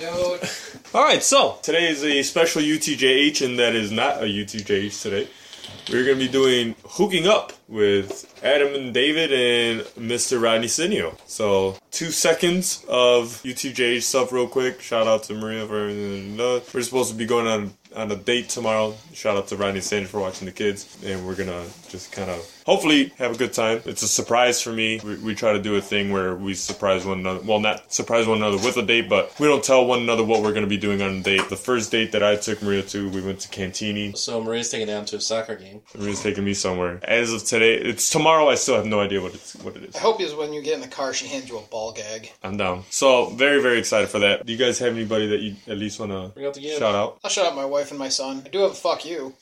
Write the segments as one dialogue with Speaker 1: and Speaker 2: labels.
Speaker 1: dude.
Speaker 2: All right, so today is a special UTJH, and that is not a UTJH today. We're to be doing hooking up with Adam and David and Mr. Rodney Sinio. So, two seconds of UTJH stuff, real quick. Shout out to Maria for everything. We're supposed to be going on on a date tomorrow. Shout out to Rodney Sanders for watching the kids, and we're gonna just kind of hopefully have a good time. It's a surprise for me. We, we try to do a thing where we surprise one another. Well, not surprise one another with a date, but we don't tell one another what we're gonna be doing on a date. The first date that I took Maria to, we went to Cantini.
Speaker 3: So Maria's taking down to a soccer game.
Speaker 2: Maria's taking me somewhere. As of today, it's tomorrow. I still have no idea what it's what it is.
Speaker 1: I hope is when you get in the car, she hands you a ball gag.
Speaker 2: I'm down. So very very excited for that. Do you guys have anybody that you at least want to
Speaker 3: Bring out the gift.
Speaker 2: shout out?
Speaker 1: I'll shout out my wife and my son. I do have a fuck you.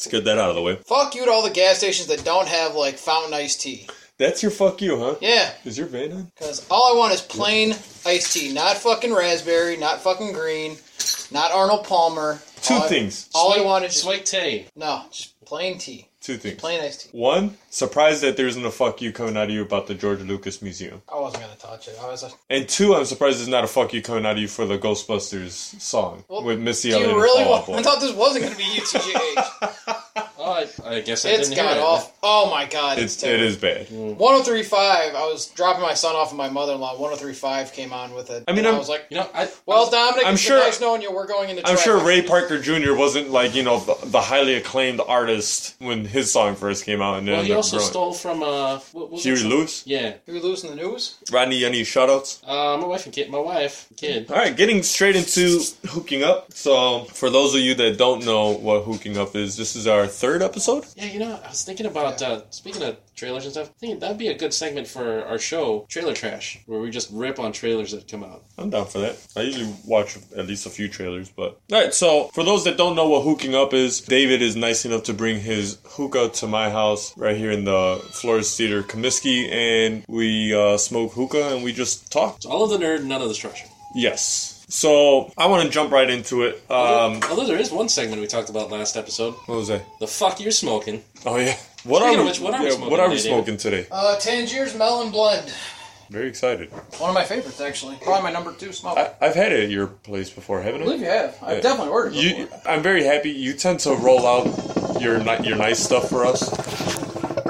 Speaker 2: Let's get that out of the way.
Speaker 1: Fuck you to all the gas stations that don't have like fountain iced tea.
Speaker 2: That's your fuck you, huh?
Speaker 1: Yeah,
Speaker 2: Is your van on?
Speaker 1: because all I want is plain iced tea, not fucking raspberry, not fucking green, not Arnold Palmer.
Speaker 2: Two
Speaker 1: All I-
Speaker 2: things.
Speaker 1: all I want is just,
Speaker 3: Sweet tea.
Speaker 1: no, just plain tea,
Speaker 2: Two things.
Speaker 1: plain iced tea.
Speaker 2: One, surprised that there isn't a fuck you coming out of you about the George Lucas Museum.
Speaker 1: I wasn't gonna touch it. I was.
Speaker 2: And two, I'm surprised there's not a fuck you coming out of you for the Ghostbusters song
Speaker 1: Well,
Speaker 2: with Missy Elliott.
Speaker 1: you really want? I thought this wasn't gonna be UTJH.
Speaker 3: Oh, I, I guess I
Speaker 1: it's
Speaker 3: didn't hear
Speaker 1: got
Speaker 3: it.
Speaker 1: off. Oh my god, it's,
Speaker 2: It's, it
Speaker 1: terrible.
Speaker 2: is bad.
Speaker 1: 1035. I was dropping my son off at my mother-in-law. 1035 came on with it.
Speaker 2: I mean,
Speaker 1: and
Speaker 2: I'm-
Speaker 1: I was like,
Speaker 3: You know, I
Speaker 1: "Well, Dominic,
Speaker 2: I'm
Speaker 1: it's
Speaker 2: sure-
Speaker 1: been nice knowing you. We're going into."
Speaker 2: I'm sure
Speaker 1: traffic."
Speaker 2: Ray Parker Jr. wasn't like you know the, the highly acclaimed artist when his song first came out, and then
Speaker 3: well, he
Speaker 2: ended up
Speaker 3: also
Speaker 2: growing.
Speaker 3: stole from uh, what was
Speaker 2: Huey
Speaker 3: it?
Speaker 2: Lewis,
Speaker 3: Yeah,
Speaker 1: Did we lose in the news?
Speaker 2: Rodney. Any shoutouts?
Speaker 3: uh, my wife and kid, my wife, kid.
Speaker 2: All right, getting straight into hooking up. So, for those of you that don't know what hooking up is, this is our third episode.
Speaker 3: Yeah, you know, I was thinking about uh, speaking of trailers and stuff. I think that'd be a good segment for our show, Trailer Trash, where we just rip on trailers that come out.
Speaker 2: I'm down for that. I usually watch at least a few trailers, but all right. So, for those that don't know what hooking up is, David is nice enough to bring his hookah to my house right here in the Flores Theater, Comiskey, and we uh, smoke hookah and we just talk.
Speaker 3: So all of the nerd, none of the structure.
Speaker 2: Yes. So I want to jump right into it. Um,
Speaker 3: Although there is one segment we talked about last episode.
Speaker 2: what was that?
Speaker 3: The fuck you're smoking.
Speaker 2: Oh yeah. What
Speaker 3: Speaking
Speaker 2: are
Speaker 3: of
Speaker 2: we?
Speaker 3: which, what are we
Speaker 2: yeah,
Speaker 3: smoking
Speaker 2: what are we
Speaker 3: today,
Speaker 2: smoking today?
Speaker 1: Uh, Tangiers Melon Blend.
Speaker 2: Very excited.
Speaker 1: One of my favorites, actually. Probably my number two smoke.
Speaker 2: I, I've had it at your place before, haven't
Speaker 1: I
Speaker 2: I?
Speaker 1: believe you have. I've
Speaker 2: Yeah.
Speaker 1: definitely ordered it
Speaker 2: You. I'm very happy. You tend to roll out your your nice stuff for us,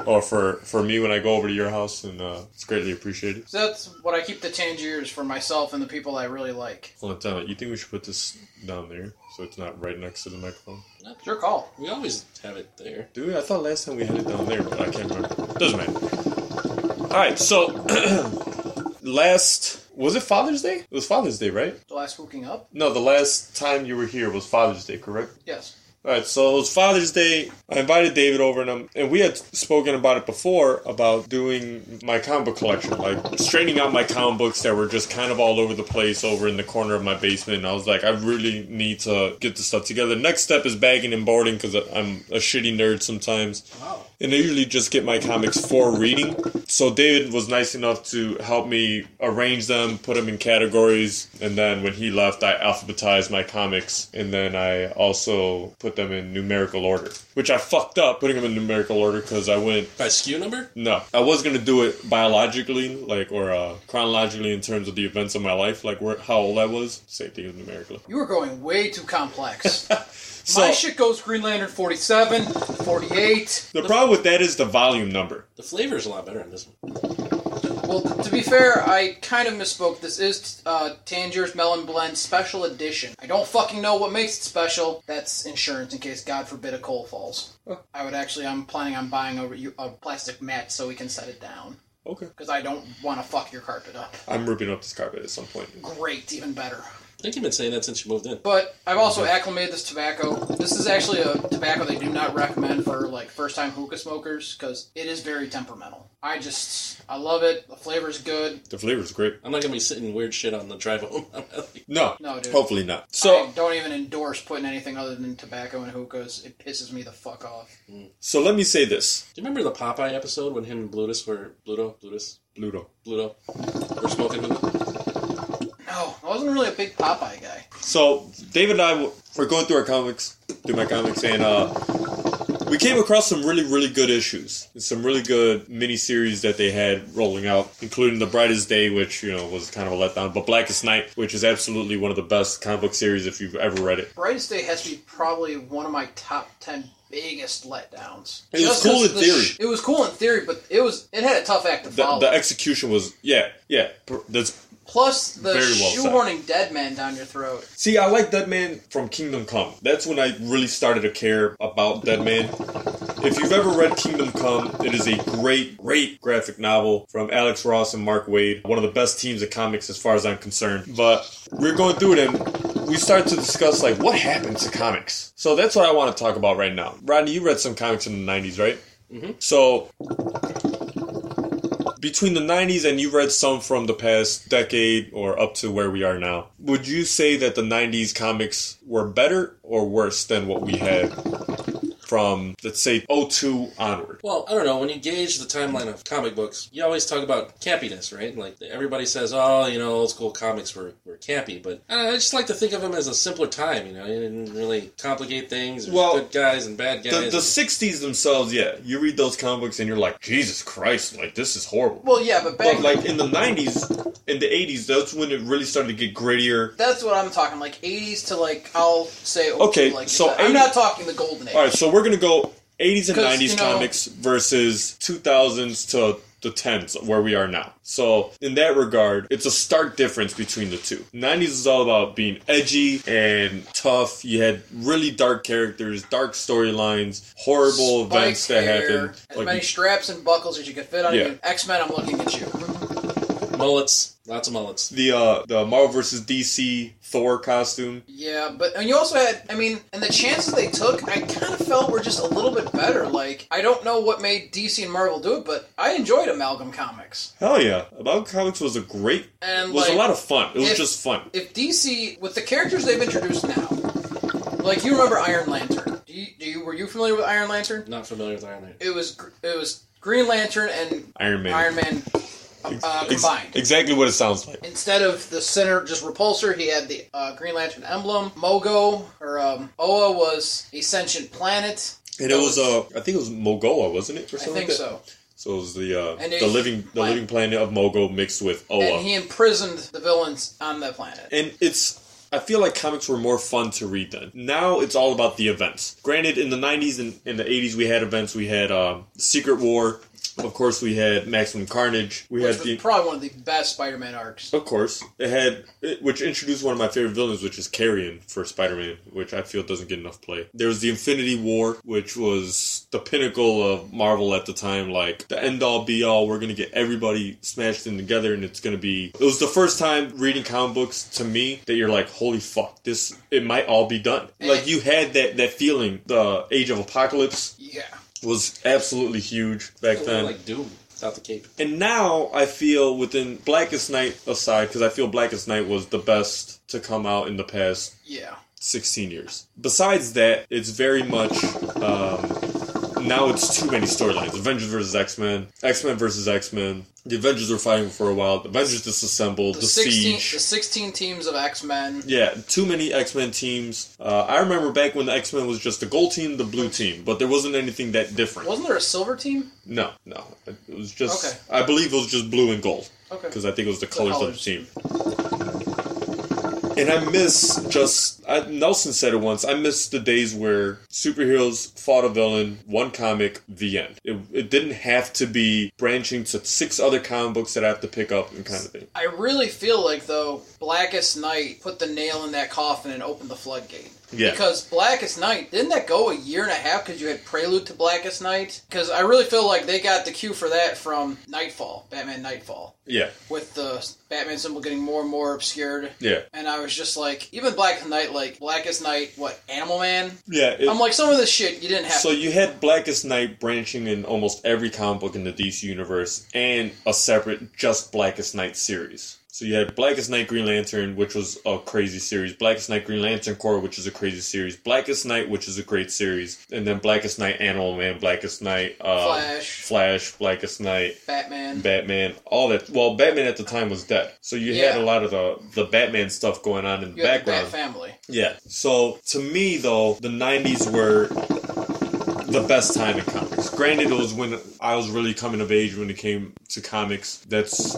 Speaker 2: or for for me when I go over to your house, and uh, it's greatly appreciated.
Speaker 1: So that's what I keep the Tangiers for myself and the people I really like.
Speaker 2: Hold on, time out. You think we should put this down there so it's not right next to the microphone?
Speaker 1: That's your call.
Speaker 3: We always have it there.
Speaker 2: Do we? I thought last time we had it down there, but I can't remember. Doesn't matter. All right, so last was it Father's Day? It was Father's Day, right?
Speaker 1: The last hooking up?
Speaker 2: No, the last time you were here was Father's Day, correct?
Speaker 1: Yes.
Speaker 2: All right, so it was Father's Day. I invited David over, and, um, and we had spoken about it before about doing my comic book collection, like straightening out my comic books that were just kind of all over the place over in the corner of my basement. And I was like, I really need to get this stuff together. Next step is bagging and boarding because I'm a shitty nerd sometimes.
Speaker 3: Wow.
Speaker 2: And I usually just get my comics for reading. So David was nice enough to help me arrange them, put them in categories, and then when he left, I alphabetized my comics, and then I also put them in numerical order, which I fucked up putting them in numerical order because I went
Speaker 3: By SKU number?
Speaker 2: no, I was gonna do it biologically, like or uh, chronologically in terms of the events of my life, like where how old I was. Same thing as numerically.
Speaker 1: You were going way too complex.
Speaker 2: So
Speaker 1: My shit goes Green Lantern 47, 48.
Speaker 2: the problem with that is the volume number.
Speaker 3: The flavor's a lot better in this one.
Speaker 1: Well, to be fair, I kind of misspoke. This is uh, Tangiers Melon Blend Special Edition. I don't fucking know what makes it special. That's insurance in case, God forbid, a coal falls. I would actually, I'm planning on buying a, a plastic mat so we can set it down.
Speaker 2: Okay,
Speaker 1: Because I don't want to fuck your carpet up.
Speaker 2: I'm ripping up this carpet at some point.
Speaker 1: Great, even better.
Speaker 3: I think you've been saying that since you moved in.
Speaker 1: But I've also acclimated this tobacco. This is actually a tobacco they do not recommend for like first time hookah smokers because it is very temperamental. I just I love it. The flavor's good.
Speaker 2: The flavor's great.
Speaker 3: I'm not gonna be sitting weird shit on the drive home.
Speaker 2: No,
Speaker 1: No, dude.
Speaker 2: hopefully not. So
Speaker 1: I don't even endorse putting anything other than tobacco in hookahs. It pisses me the fuck off. Mm.
Speaker 2: so let me say this,
Speaker 3: Do you remember the Popeye episode when him and Blutus were Bluto, Blutus,
Speaker 2: Ludo.
Speaker 3: Bluto were smoking hookah?
Speaker 1: No, I wasn't really a big Popeye guy.
Speaker 2: So David and I w- were going through our comics, through my comics, and uh, we came across some really, really good issues. Some really good miniseries that they had rolling out, including The Brightest Day, which, you know, was kind of a letdown, but Blackest Night, which is absolutely one of the best comic book series if you've ever read it.
Speaker 1: Brightest Day has to be probably one of my top ten biggest letdowns.
Speaker 2: It was
Speaker 1: Just
Speaker 2: cool
Speaker 1: 'cause
Speaker 2: in
Speaker 1: the
Speaker 2: theory.
Speaker 1: it was cool in theory, but it was it had a tough act to
Speaker 2: The,
Speaker 1: follow.
Speaker 2: the execution was, yeah, yeah. That's
Speaker 1: Plus the
Speaker 2: Very well said.
Speaker 1: shoehorning Dead Man down your throat.
Speaker 2: See, I like Dead Man from Kingdom Come. That's when I really started to care about Dead Man. If you've ever read Kingdom Come, it is a great, great graphic novel from Alex Ross and Mark Waid. One of the best teams of comics as far as I'm concerned. But we're going through it and we start to discuss like what happened to comics. So that's what I want to talk about right now. Rodney, you read some comics in the 90s, right? Mm-hmm. So between the 90s and you read some from the past decade or up to where we are now, would you say that the 90s comics were better or worse than what we had from, let's say, 02 onward?
Speaker 3: Well, I don't know. When you gauge the timeline of comic books, you always talk about campiness, right? Like everybody says, "Oh, you know, old school comics were, were campy," but I, know, I just like to think of them as a simpler time. You know, you didn't really complicate things. There's
Speaker 2: Well,
Speaker 3: good guys and bad
Speaker 2: The,
Speaker 3: guys.
Speaker 2: the 60s themselves, yeah, you read those comic books and you're like, Jesus Christ, like, this is horrible.
Speaker 1: Well, yeah, but back
Speaker 2: But, like, in the 90s, in the 80s, that's when it really started to get grittier.
Speaker 1: that's what I'm talking. Like 80s to like I'll say
Speaker 2: Okay,
Speaker 1: like
Speaker 2: so
Speaker 1: said. I'm not talking the golden age.
Speaker 2: All right, so we're gonna go 80s and 90s
Speaker 1: you know-
Speaker 2: comics versus 2000s to the 10s where we are now. So in that regard, it's a stark difference between the two. 90s is all about being edgy and tough. You had really dark characters, dark storylines, horrible
Speaker 1: Spiked
Speaker 2: events that
Speaker 1: hair,
Speaker 2: happened.
Speaker 1: As
Speaker 2: Like,
Speaker 1: many straps and buckles as you could fit on
Speaker 2: Yeah.
Speaker 1: you. X Men, I'm looking at you.
Speaker 3: Mullets, lots of mullets.
Speaker 2: the uh the Marvel vs DC Thor costume.
Speaker 1: Yeah, but and you also had, I mean, and the chances they took, I kind of felt were just a little bit better. Like, I don't know what made DC and Marvel do it, but I enjoyed Amalgam Comics.
Speaker 2: Hell yeah. Amalgam Comics was a great
Speaker 1: And it
Speaker 2: was
Speaker 1: like,
Speaker 2: a lot of fun. It was
Speaker 1: if-
Speaker 2: just fun.
Speaker 1: if DC with the characters they've introduced now, like you remember Iron Lantern? Do you, do you were you familiar with Iron Lantern?
Speaker 3: Not familiar with Iron Man.
Speaker 1: It was it was Green Lantern and
Speaker 2: Iron Man.
Speaker 1: Iron Man uh, combined.
Speaker 2: exactly what it sounds like.
Speaker 1: Instead of the center just repulsor, he had the uh, Green Lantern emblem. Mogo or um, Oa was a sentient planet.
Speaker 2: And it was uh I think it was Mogoa, wasn't it? Or
Speaker 1: I
Speaker 2: something
Speaker 1: think
Speaker 2: like
Speaker 1: so.
Speaker 2: So it was the uh, the
Speaker 1: it-
Speaker 2: living the living planet of Mogo mixed with Oa,
Speaker 1: And he imprisoned the villains on that planet.
Speaker 2: and it's. I feel like comics were more fun to read then. Now it's all about the events. Granted, in the '90s and in the '80s, we had events. We had um, Secret War. Of course, we had Maximum Carnage. We
Speaker 1: Which
Speaker 2: had the.
Speaker 1: probably one of the best Spider-Man arcs.
Speaker 2: Of course, it had it, which introduced one of my favorite villains, which is Carrion for Spider-Man, which I feel doesn't get enough play. There was the Infinity War, which was the pinnacle of Marvel at the time, like the end all be all. We're gonna get everybody smashed in together, and it's gonna be. It was the first time reading comic books to me that you're like, holy fuck, this it might all be done. Like you had that that feeling. The Age of Apocalypse
Speaker 1: Yeah.
Speaker 2: was absolutely huge back
Speaker 3: Kinda
Speaker 2: then.
Speaker 3: like Doom without the cape.
Speaker 2: And now I feel within Blackest Night aside, because I feel Blackest Night was the best to come out in the past
Speaker 1: Yeah.
Speaker 2: 16 years. Besides that, it's very much um, now it's too many storylines. Avengers versus X Men, X Men versus X Men. The Avengers were fighting for a while. The Avengers disassembled.
Speaker 1: The,
Speaker 2: The,
Speaker 1: 16,
Speaker 2: Siege.
Speaker 1: the 16 teams of X-Men.
Speaker 2: Yeah, too many X Men teams. Uh, I remember back when the X Men was just the gold team, the blue team, but there wasn't anything that different.
Speaker 1: Wasn't there a silver team?
Speaker 2: No, no, it was just.
Speaker 1: Okay.
Speaker 2: I believe it was just blue and gold
Speaker 1: Okay.
Speaker 2: because I think it was the colors,
Speaker 1: colors.
Speaker 2: of the team. And I miss just I, Nelson said it once. I miss the days where superheroes fought a villain, one comic, the end. It, it didn't have to be branching to six other comic books that I have to pick up and kind of thing.
Speaker 1: I really feel like though Blackest Night put the nail in that coffin and opened the floodgate.
Speaker 2: Yeah.
Speaker 1: Because Blackest Night didn't that go a year and a half because you had Prelude to Blackest Night? Because I really feel like they got the cue for that from Nightfall, Batman Nightfall,
Speaker 2: Yeah,
Speaker 1: with the Batman symbol getting more and more obscured.
Speaker 2: yeah,
Speaker 1: And I was just like, even Blackest Night, like Blackest Night, what Animal Man?
Speaker 2: yeah. it-
Speaker 1: I'm like, some of this shit you didn't have.
Speaker 2: So
Speaker 1: to
Speaker 2: you had Blackest Night branching in almost every comic book in the DC universe, and a separate just Blackest Night series. So you had Blackest Night Green Lantern, which was a crazy series. Blackest Night Green Lantern Corps, which is a crazy series. Blackest Night, which is a great series, and then Blackest Night Animal Man, Blackest Night uh,
Speaker 1: Flash.
Speaker 2: Flash, Blackest Night
Speaker 1: Batman.
Speaker 2: Batman, all that. Well, Batman at the time was dead, so you had a lot of the the Batman stuff going on in the
Speaker 1: you the
Speaker 2: background.
Speaker 1: Bat Family.
Speaker 2: Yeah. So to me though, the '90s were the best time in comics. Granted, it was when I was really coming of age when it came to comics. That's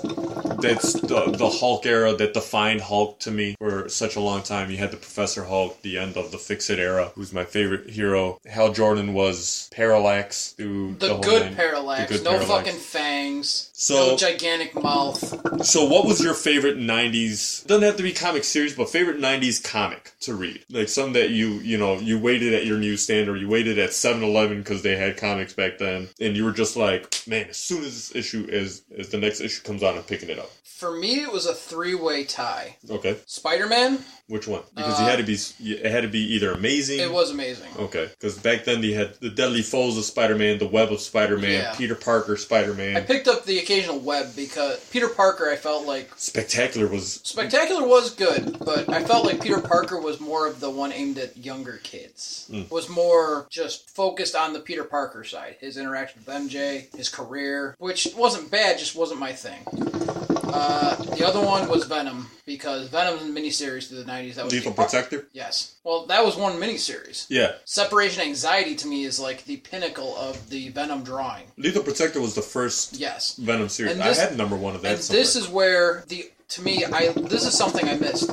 Speaker 2: that's the the Hulk era that defined Hulk to me for such a long time. You had the Professor Hulk, the end of the Fix It era, who's my favorite hero. Hal Jordan was Parallax through
Speaker 1: The,
Speaker 2: the,
Speaker 1: good parallax.
Speaker 2: the good
Speaker 1: no
Speaker 2: Parallax.
Speaker 1: fucking fangs.
Speaker 2: So-
Speaker 1: no gigantic mouth.
Speaker 2: So, what was your favorite '90s? Doesn't have to be comic series, but favorite '90s comic to read, like some that you you know you waited at your newsstand or you waited at 7-Eleven because they had comics back then, and you were just like, man, as soon as this issue as as the next issue comes on, I'm picking it up.
Speaker 1: For me, it was a three-way tie.
Speaker 2: Okay,
Speaker 1: Spider-Man.
Speaker 2: which one? Because you had to be it had to be either amazing.
Speaker 1: It was amazing.
Speaker 2: Okay, because back then they had the Deadly Foes of Spider-Man, the Web of Spider-Man,
Speaker 1: Yeah.
Speaker 2: Peter Parker Spider-Man.
Speaker 1: I picked up the occasional web because Peter Parker. I felt like
Speaker 2: Spectacular was
Speaker 1: Spectacular was good, but I felt like Peter Parker was more of the one aimed at younger kids.
Speaker 2: Mm.
Speaker 1: Was more just focused on the Peter Parker side, his interaction with MJ, his career, which wasn't bad, just wasn't my thing. Uh, the other one was Venom because Venom's a miniseries through the '90s. That was
Speaker 2: Lethal
Speaker 1: the-
Speaker 2: Protector.
Speaker 1: Yes. Well, that was one miniseries.
Speaker 2: Yeah,
Speaker 1: Separation Anxiety to me is like the pinnacle of the Venom drawing.
Speaker 2: Lethal Protector was the first
Speaker 1: Yes.
Speaker 2: Venom series.
Speaker 1: And
Speaker 2: I had number one of that.
Speaker 1: And this is where the to me I this is something I missed.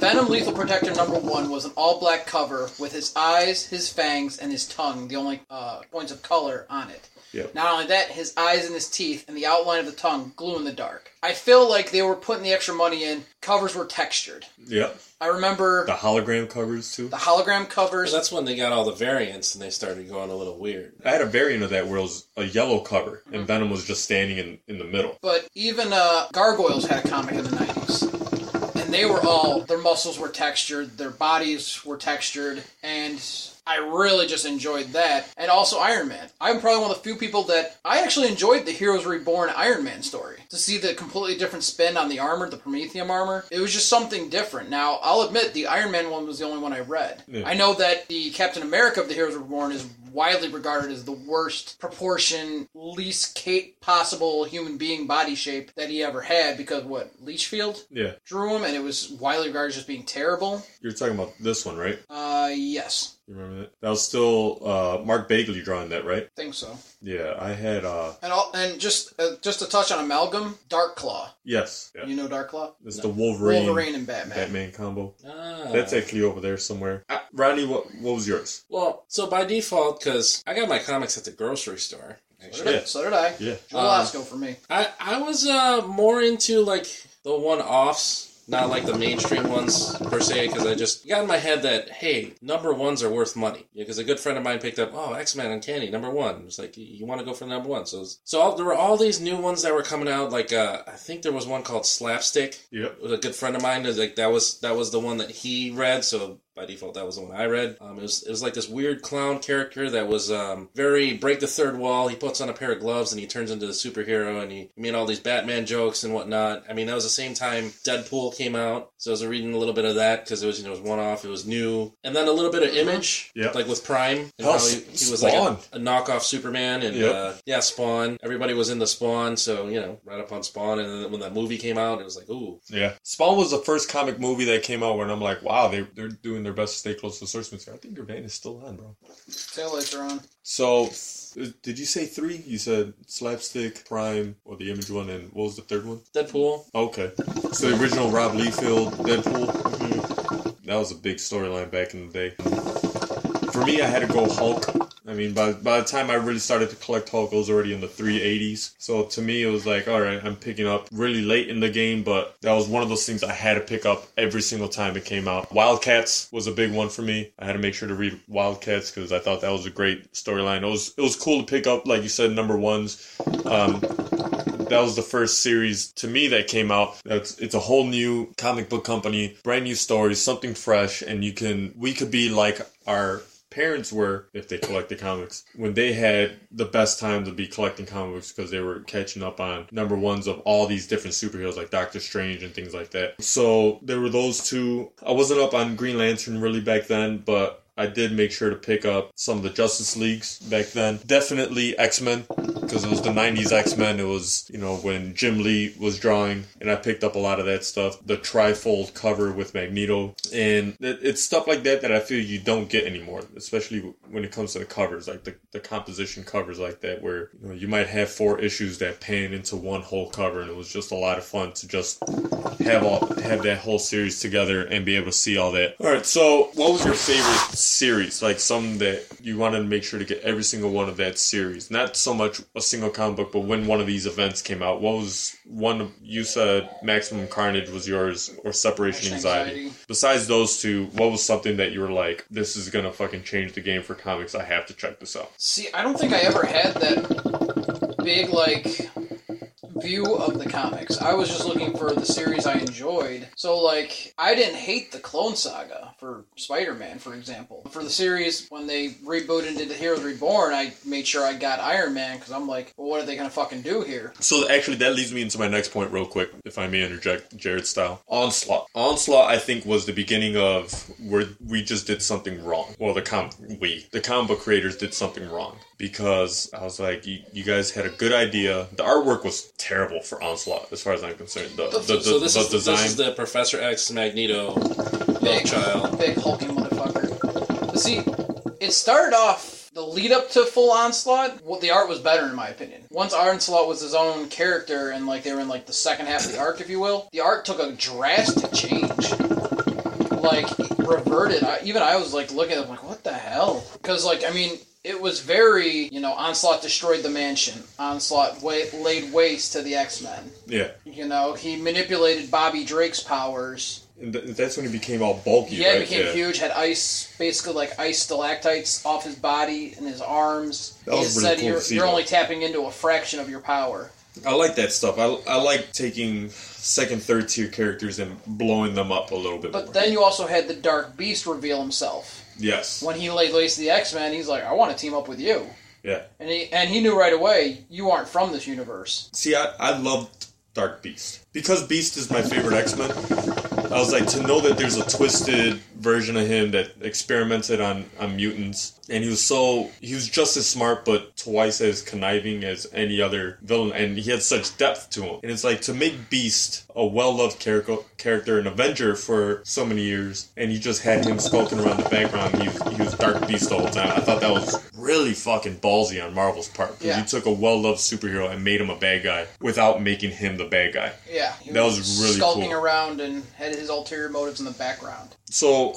Speaker 1: Venom Lethal Protector number one was an all black cover with his eyes, his fangs, and his tongue, the only uh, points of color on it.
Speaker 2: Yep.
Speaker 1: Not only that, his eyes and his teeth and the outline of the tongue glue in the dark. I feel like they were putting the extra money in. Covers were textured.
Speaker 2: Yep.
Speaker 1: I remember
Speaker 2: The hologram covers too.
Speaker 1: the hologram covers.
Speaker 3: That's when they got all the variants and they started going a little weird.
Speaker 2: I had a variant of that where it was a yellow cover
Speaker 1: Mm-hmm.
Speaker 2: and Venom was just standing in, in the middle.
Speaker 1: But even uh, Gargoyles had a comic in the 90s. And they were all, their muscles were textured, their bodies were textured, and I really just enjoyed that. And also Iron Man. I'm probably one of the few people that I actually enjoyed the Heroes Reborn Iron Man story. To see the completely different spin on the armor, the Prometheum armor, it was just something different. Now, I'll admit the Iron Man one was the only one I read.
Speaker 2: Yeah.
Speaker 1: I know that the Captain America of the Heroes Reborn is widely regarded as the worst proportion, least possible human being body shape that he ever had because what Liefeld
Speaker 2: Yeah.
Speaker 1: drew him, and it was widely regarded as just being terrible.
Speaker 2: You're talking about this one, right?
Speaker 1: Uh, yes,
Speaker 2: You remember that? That was still uh, Mark Bagley drawing that, right?
Speaker 1: think so.
Speaker 2: Yeah, I had uh
Speaker 1: And all, and just uh, just to touch on amalgam, Dark Claw.
Speaker 2: yes. Yeah.
Speaker 1: You know Dark Claw,
Speaker 2: It's the Wolverine,
Speaker 1: Wolverine and Batman.
Speaker 2: Batman combo.
Speaker 3: Ah.
Speaker 2: That's actually over there somewhere. Uh, Ronnie, what what was yours?
Speaker 3: Well, so by default, because I got my comics at the grocery store.
Speaker 1: So
Speaker 3: Actually,
Speaker 1: did, I, so did I.
Speaker 2: Yeah.
Speaker 3: Jewel
Speaker 1: Osco for me.
Speaker 3: I I was uh more into like the one offs. Not like the mainstream ones per se, because I just got in my head that hey, number ones are worth money. Because a good friend of mine picked up, oh, X Men Uncanny number one. It's like you want to go for the number one. So so all, there were all these new ones that were coming out. Like uh, I think there was one called Slapstick.
Speaker 2: Yep.
Speaker 3: with a good friend of mine is like that was that was the one that he read so by default that was the one i read. Um, it was it was like this weird clown character that was um, very break the third wall. He puts on a pair of gloves and he turns into the superhero and he made all these batman jokes and whatnot. I mean that was the same time deadpool came out. So i was reading a little bit of that because it was you know it was one off it was new. And then a little bit of image
Speaker 2: Yep.
Speaker 3: like with prime. And how he, he was
Speaker 2: Spawn.
Speaker 3: like a, a knockoff superman and
Speaker 2: Yep.
Speaker 3: uh, yeah spawn. Everybody was in the spawn. So you know right up on spawn. And then when that movie came out it was like ooh.
Speaker 2: Yeah. Spawn was the first comic movie that came out when I'm like, wow, they they're doing their best to stay close to the source material. I think your vein is still on, bro.
Speaker 1: Taillights are on.
Speaker 2: So, th- did you say three? You said Slapstick, Prime, or the Image one, and what was the third one?
Speaker 3: deadpool
Speaker 2: Okay. So the original Rob Liefeld Deadpool.
Speaker 3: Mhm.
Speaker 2: That was a big storyline back in the day. For me, I had to go Hulk. I mean, by by the time I really started to collect Hulk, was already in the 380s. So to me, it was like, all right, I'm picking up really late in the game, but that was one of those things I had to pick up every single time it came out. Wildcats was a big one for me. I had to make sure to read Wildcats because I thought that was a great storyline. It was it was cool to pick up, like you said, number ones. Um, that was the first series to me that came out. That's it's a whole new comic book company, brand new stories, something fresh, and you can we could be like our parents were if they collected comics when they had the best time to be collecting comics because they were catching up on number ones of all these different superheroes like Doctor Strange and things like that. So there were those two. I wasn't up on Green Lantern really back then, but I did make sure to pick up some of the Justice Leagues back then. Definitely X Men because it was the '90s X-Men. It was you know when Jim Lee was drawing, and I picked up a lot of that stuff. The trifold cover with Magneto, and it, it's stuff like that that I feel you don't get anymore, especially when it comes to the covers, like the, the composition covers like that, where you know you might have four issues that pan into one whole cover, and it was just a lot of fun to just have all have that whole series together and be able to see all that. All right, so what was your favorite series? Like some that you wanted to make sure to get every single one of that series, not so much a single comic book, but when one of these events came out, what was one? of- You said Maximum Carnage was yours, or Separation Anxiety.
Speaker 1: Anxiety.
Speaker 2: Besides those two, what was something that you were like, this is gonna fucking change the game for comics? I have to check this out.
Speaker 1: See, I don't think I ever had that big like view of the comics. I was just looking for the series I enjoyed. So like I didn't hate the Clone Saga for Spider-Man, for example. For the series when they rebooted into the Heroes Reborn, I made sure I got Iron Man because I'm like, well, what are they gonna fucking do here?
Speaker 2: So actually, that leads me into my next point, real quick, if I may interject, Jared style. Onslaught. Onslaught, I think, was the beginning of where we just did something wrong. Well, the com we the comic book creators did something wrong because I was like, you, you guys had a good idea. The artwork was terrible for Onslaught, as far as I'm concerned. The the, the,
Speaker 3: so this
Speaker 2: the
Speaker 3: is
Speaker 2: design.
Speaker 3: this is the Professor X Magneto love
Speaker 1: Big,
Speaker 3: child.
Speaker 1: big hulking motherfucker. But see, it started off. The lead up to full onslaught, well, the art was better in my opinion. Once onslaught was his own character, and like they were in like the second half of the arc, if you will, the art took a drastic change. Like reverted. I, even I was like looking at it like, what the hell? Because like I mean, it was very you know, onslaught destroyed the mansion. Onslaught wa- laid waste to the X Men.
Speaker 2: yeah,
Speaker 1: You know, he manipulated Bobby Drake's powers.
Speaker 2: and th- that's when he became all bulky.
Speaker 1: Yeah,
Speaker 2: right?
Speaker 1: he became huge. Had ice, basically like ice stalactites off his body and his arms.
Speaker 2: That was
Speaker 1: he
Speaker 2: really
Speaker 1: said
Speaker 2: cool
Speaker 1: you're, you're only tapping into a fraction of your power.
Speaker 2: I like that stuff. I, I like taking second, third tier characters and blowing them up a little bit
Speaker 1: But
Speaker 2: more.
Speaker 1: then you also had the Dark Beast reveal himself.
Speaker 2: Yes.
Speaker 1: When he laid waste to the X Men, he's like, "I want to team up with you,"
Speaker 2: Yeah.
Speaker 1: and he and he knew right away you aren't from this universe.
Speaker 2: See, I, I loved Dark Beast. Because Beast is my favorite X Men, I was like, to know that there's a twisted version of him that experimented on, on mutants, and he was so, he was just as smart, but twice as conniving as any other villain, and he had such depth to him. And it's like, to make Beast a well loved character, character, an Avenger for so many years, and you just had him skulking around the background, he, he was Dark Beast the whole time. I thought that was really fucking ballsy on Marvel's part, because
Speaker 1: Yeah.
Speaker 2: you took a well loved superhero and made him a bad guy without making him the bad guy.
Speaker 1: Yeah,
Speaker 2: That was really
Speaker 1: skulking
Speaker 2: cool.
Speaker 1: around and had his ulterior motives in the background.
Speaker 2: So,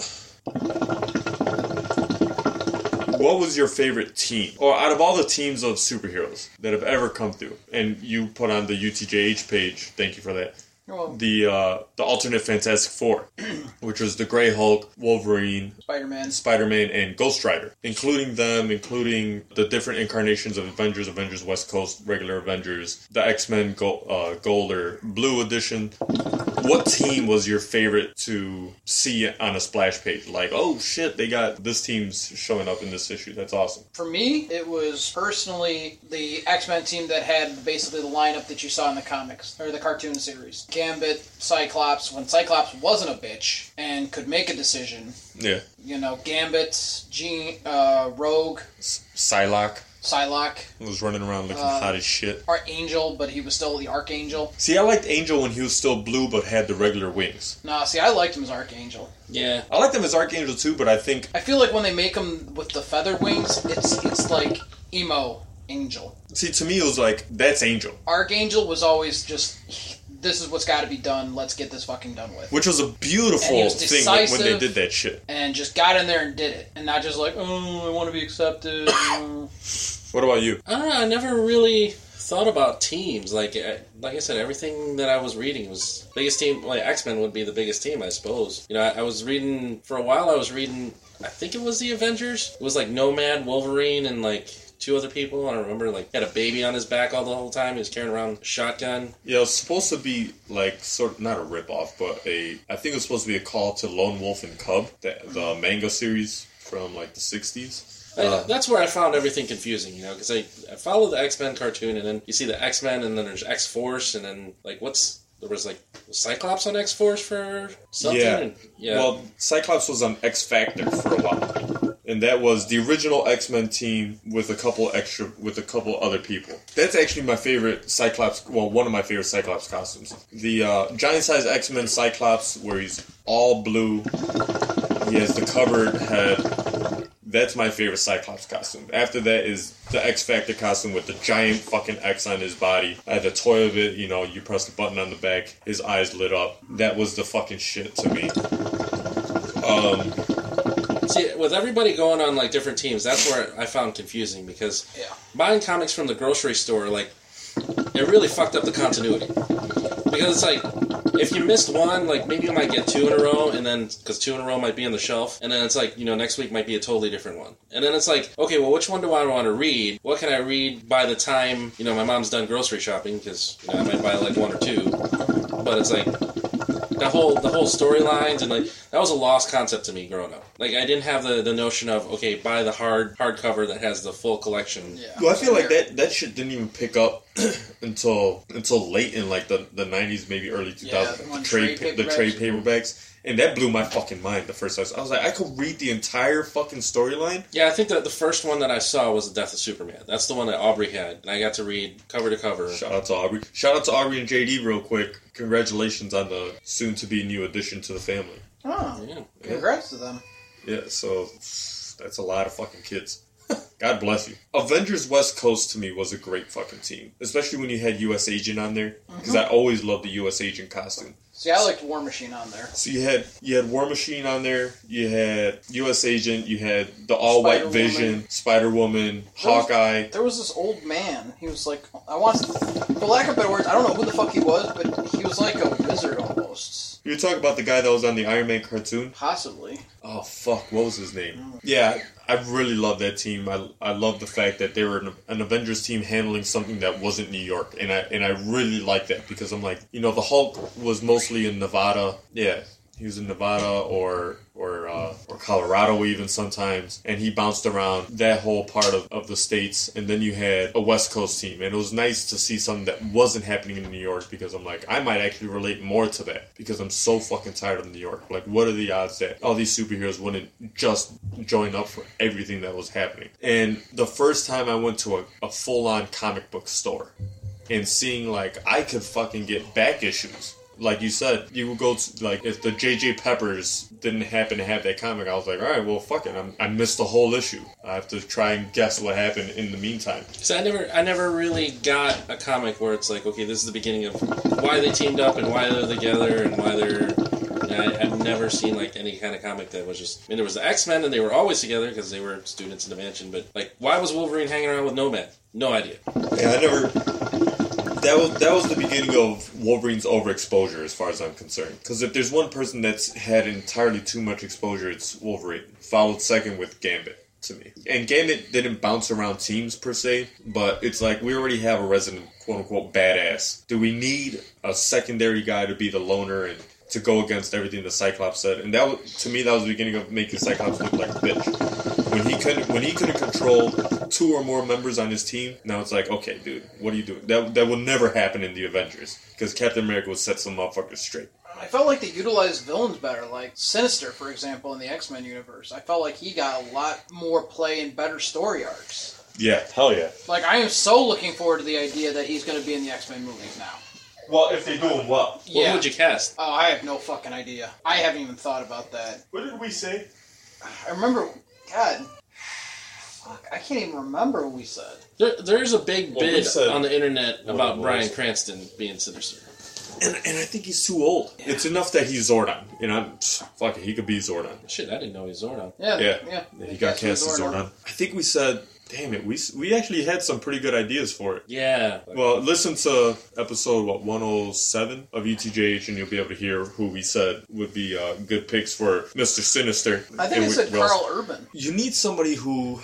Speaker 2: what was your favorite team? Or out of all the teams of superheroes that have ever come through, and you put on the UTJH page, thank you for that.
Speaker 1: Well,
Speaker 2: The uh, the alternate Fantastic Four, which was the Gray Hulk, Wolverine,
Speaker 1: Spider Man.
Speaker 2: Spider Man, and Ghost Rider, including them, including the different incarnations of Avengers, Avengers West Coast, regular Avengers, the X Men Gold, uh, Gold or Blue Edition. What team was your favorite to see on a splash page? Like, oh shit, they got this team's showing up in this issue. That's awesome.
Speaker 1: For me, it was personally the X Men team that had basically the lineup that you saw in the comics or the cartoon series. Gambit, Cyclops. When Cyclops wasn't a bitch and could make a decision,
Speaker 2: Yeah,
Speaker 1: you know, Gambit, Jean, uh, Rogue,
Speaker 2: S- Psylocke
Speaker 1: Psylocke,
Speaker 2: was running around looking
Speaker 1: Uh,
Speaker 2: hot as shit.
Speaker 1: Archangel, but he was still the Archangel.
Speaker 2: See, I liked Angel when he was still blue but had the regular wings.
Speaker 1: Nah, see, I liked him as Archangel.
Speaker 3: Yeah,
Speaker 2: I liked him as Archangel too, but I think
Speaker 1: I feel like when they make him with the feather wings, it's it's like emo angel.
Speaker 2: see to me it was like that's Angel.
Speaker 1: Archangel was always just this is what's got to be done. Let's get this fucking done with.
Speaker 2: Which was a
Speaker 1: And
Speaker 2: beautiful
Speaker 1: was
Speaker 2: thing when- when they
Speaker 1: decisive.
Speaker 2: did that shit.
Speaker 1: and just got in there and did it, and not just like, oh, I want to be accepted. oh.
Speaker 2: What about you?
Speaker 3: I don't know. I never really thought about teams. Like, I- like I said, everything that I was reading was biggest team. Like X Men would be the biggest team, I suppose. You know, I, I was reading for a while. I was reading. I think it was the Avengers. It was like Nomad, Wolverine, and like two other people. I remember. Like had a baby on his back all the whole time. He was carrying around a shotgun.
Speaker 2: Yeah, it was supposed to be like sort of not a rip off, but a I think it was supposed to be a call to Lone Wolf and Cub, the, the manga series from like the '60s.
Speaker 3: I- uh, that's where I found everything confusing, you know, because I, I follow the X Men cartoon, and then you see the X Men, and then there's X Force, and then like what's there was like Cyclops on X Force for something.
Speaker 2: Yeah.
Speaker 3: and- yeah.
Speaker 2: Well, Cyclops was on X Factor for a while. And that was the original X Men team with a couple extra, with a couple other people. That's actually my favorite Cyclops. Well, one of my favorite Cyclops costumes. The uh, giant size X Men Cyclops, where he's all blue. He has the covered head. That's my favorite Cyclops costume. After that is the X Factor costume with the giant fucking X on his body. I had the toy of it, you know, you press the button on the back, his eyes lit up. That was the fucking shit to me. Um,
Speaker 3: See, with everybody going on like different teams, that's where I found confusing because
Speaker 1: Yeah.
Speaker 3: buying comics from the grocery store, like, it really fucked up the continuity. Because it's like, if you missed one, like maybe you might get two in a row, and then because two in a row might be on the shelf, and then it's like you know next week might be a totally different one, and then it's like okay, well which one do I want to read? What can I read by the time you know my mom's done grocery shopping? Because you know, I might buy like one or two, but it's like the whole the whole storylines and like that was a lost concept to me growing up. Like I didn't have the, the notion of okay, buy the hard hardcover that has the full collection.
Speaker 1: Yeah.
Speaker 2: Well, I feel like that that shit didn't even pick up until until late in like the the nineties, maybe early two
Speaker 1: Yeah,
Speaker 2: thousands.
Speaker 1: when
Speaker 2: the trade
Speaker 1: trade
Speaker 2: pa- the trade
Speaker 1: paperbacks-
Speaker 2: paperbacks, and that blew my fucking mind the first time. I was like, I could read the entire fucking storyline.
Speaker 3: Yeah, I think that the first one that I saw was the Death of Superman. That's the one that Aubrey had, and I got to read cover to cover.
Speaker 2: Shout out to Aubrey. Shout out to Aubrey and JD real quick. Congratulations on the soon to be new addition to the family.
Speaker 1: Oh,
Speaker 3: Yeah.
Speaker 1: congrats to them.
Speaker 2: Yeah, so that's a lot of fucking kids. God bless you. Avengers West Coast to me was a great fucking team, especially when you had U.S. Agent on there, because mm-hmm. I always loved the U.S. Agent costume.
Speaker 1: See, I liked War Machine on there.
Speaker 2: So you had you had War Machine on there, you had U.S. Agent, you had the All White
Speaker 1: Spider-Woman.
Speaker 2: Vision, Spider Woman, Hawkeye.
Speaker 1: There was this old man. He was like, I want, for lack of better words, I don't know who the fuck he was, but he was like a wizard almost.
Speaker 2: You were talking about the guy that was on the Iron Man cartoon.
Speaker 1: Possibly.
Speaker 2: Oh fuck, what was his name? Mm. Yeah, I really love that team. I I love the fact that they were an, an Avengers team handling something that wasn't New York, and I and I really like that because I'm like, you know, the Hulk was mostly in Nevada. Yeah, was in Nevada or or uh, or Colorado even sometimes, and he bounced around that whole part of, of the states. And then you had a West Coast team, and it was nice to see something that wasn't happening in New York because I'm like, I might actually relate more to that because I'm so fucking tired of New York. Like, what are the odds that all these superheroes wouldn't just join up for everything that was happening? And the first time I went to a, a full on comic book store and seeing like I could fucking get back issues. Like you said, you would go to, like if the JJ Peppers didn't happen to have that comic, I was like, all right, well, fuck it, I'm, I missed the whole issue. I have to try and guess what happened in the meantime.
Speaker 3: So I never, I never really got a comic where it's like, okay, this is the beginning of why they teamed up and why they're together and why they're. I, I've never seen like any kind of comic that was just. I mean, there was the X Men and they were always together because they were students in the mansion. But like, why was Wolverine hanging around with Nomad? No idea.
Speaker 2: Yeah, I never. That was that was the beginning of Wolverine's overexposure, as far as I'm concerned. Because if there's one person that's had entirely too much exposure, it's Wolverine. Followed second with Gambit to me. And Gambit didn't bounce around teams per se, but it's like we already have a resident quote unquote badass. Do we need a secondary guy to be the loner and to go against everything the Cyclops said? And that was, to me that was the beginning of making Cyclops look like a bitch. When he couldn't when he couldn't control two or more members on his team, now it's like, okay, dude, what are you doing? That that will never happen in the Avengers because Captain America will set some motherfuckers straight.
Speaker 1: I felt like they utilized villains better, like Sinister, for example, in the X Men universe. I felt like he got a lot more play and better story arcs.
Speaker 2: Yeah, hell yeah.
Speaker 1: Like, I am so looking forward to the idea that he's going to be in the X Men movies now.
Speaker 2: Well, if they do them well.
Speaker 3: What
Speaker 1: Yeah.
Speaker 3: would you cast?
Speaker 1: Oh, I have no fucking idea. I haven't even thought about that.
Speaker 2: What did we say?
Speaker 1: I remember, God, fuck, I can't even remember what we said.
Speaker 3: There, there's a big
Speaker 2: Well, we
Speaker 3: bid
Speaker 2: said
Speaker 3: on the internet
Speaker 2: what
Speaker 3: about
Speaker 2: it Bryan.
Speaker 3: Cranston being Sinister.
Speaker 2: And, and I think he's too old. It's enough that he's Zordon. You know, fuck it, he could be Zordon.
Speaker 3: Shit, I didn't know he was Zordon.
Speaker 1: Yeah,
Speaker 2: Yeah.
Speaker 1: yeah.
Speaker 2: He got cast as Zordon. I think we said, damn it, we we actually had some pretty good ideas for it.
Speaker 3: Yeah.
Speaker 2: Well, listen to episode what 107 of UTJH, and you'll be able to hear who we said would be uh, good picks for Mister Sinister.
Speaker 1: I think
Speaker 2: And
Speaker 1: it
Speaker 2: we-
Speaker 1: said Karl Urban.
Speaker 2: You need somebody who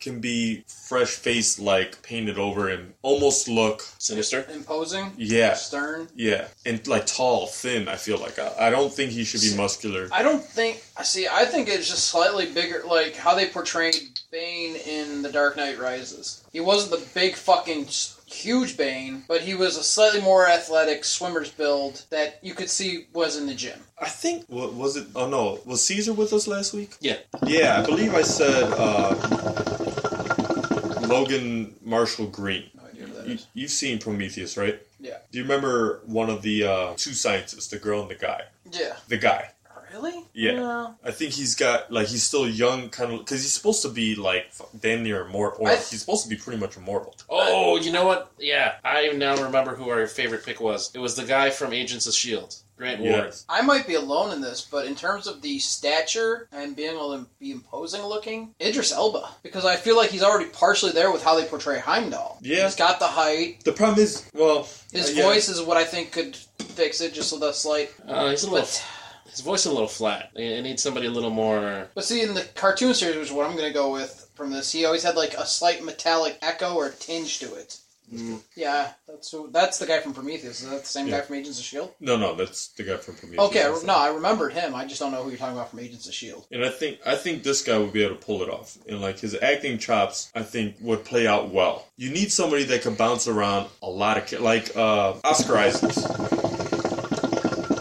Speaker 2: can be fresh face like painted over, and almost look
Speaker 3: Sinister.
Speaker 1: Imposing.
Speaker 2: yeah,
Speaker 1: Stern.
Speaker 2: yeah, and like tall, thin. I feel like I, I don't think he should be muscular.
Speaker 1: I don't think. I see. I think it's just slightly bigger, like how they portrayed Bane in The Dark Knight Rises. He wasn't the big fucking huge Bane, but he was a slightly more athletic swimmer's build that you could see was in the gym.
Speaker 2: I think what was it? Oh no, was Caesar with us last week?
Speaker 3: Yeah.
Speaker 2: Yeah, I believe I said uh, Logan Marshall Green.
Speaker 1: No idea who that
Speaker 2: You, you've seen Prometheus, right?
Speaker 1: Yeah.
Speaker 2: Do you remember one of the uh, two scientists, the girl and the guy?
Speaker 1: Yeah.
Speaker 2: The guy.
Speaker 1: Really?
Speaker 2: Yeah. I think he's got like he's still young, kind of because he's supposed to be like damn near immortal. Or
Speaker 1: I-
Speaker 2: he's supposed to be pretty much immortal.
Speaker 3: Oh, you know what? Yeah, I now remember who our favorite pick was. It was the guy from Agents of Shield, Grant Ward.
Speaker 2: Yes.
Speaker 1: I might be alone in this, but in terms of the stature and being able to be imposing looking, Idris Elba. Because I feel like he's already partially there with how they portray Heimdall.
Speaker 2: Yeah.
Speaker 1: He's got the height.
Speaker 2: The problem is, well,
Speaker 1: His
Speaker 2: uh, yeah.
Speaker 1: voice is what I think could fix it, just with a slight.
Speaker 3: Uh, he's a little.
Speaker 1: But,
Speaker 3: His voice is a little flat. It needs somebody a little more.
Speaker 1: but see, in the cartoon series, which is what I'm going to go with from this, he always had like a slight metallic echo or tinge to it.
Speaker 3: Mm.
Speaker 1: Yeah, that's who, that's the guy from Prometheus. Is that the same
Speaker 2: Yeah.
Speaker 1: guy from Agents of Shield?
Speaker 2: No, no, that's the guy from Prometheus.
Speaker 1: Okay, I- no, I remembered him. I just don't know who you're talking about from Agents of Shield.
Speaker 2: And I think I think this guy would be able to pull it off. And like his acting chops, I think would play out well. You need somebody that can bounce around a lot of like uh, Oscar Isaacs.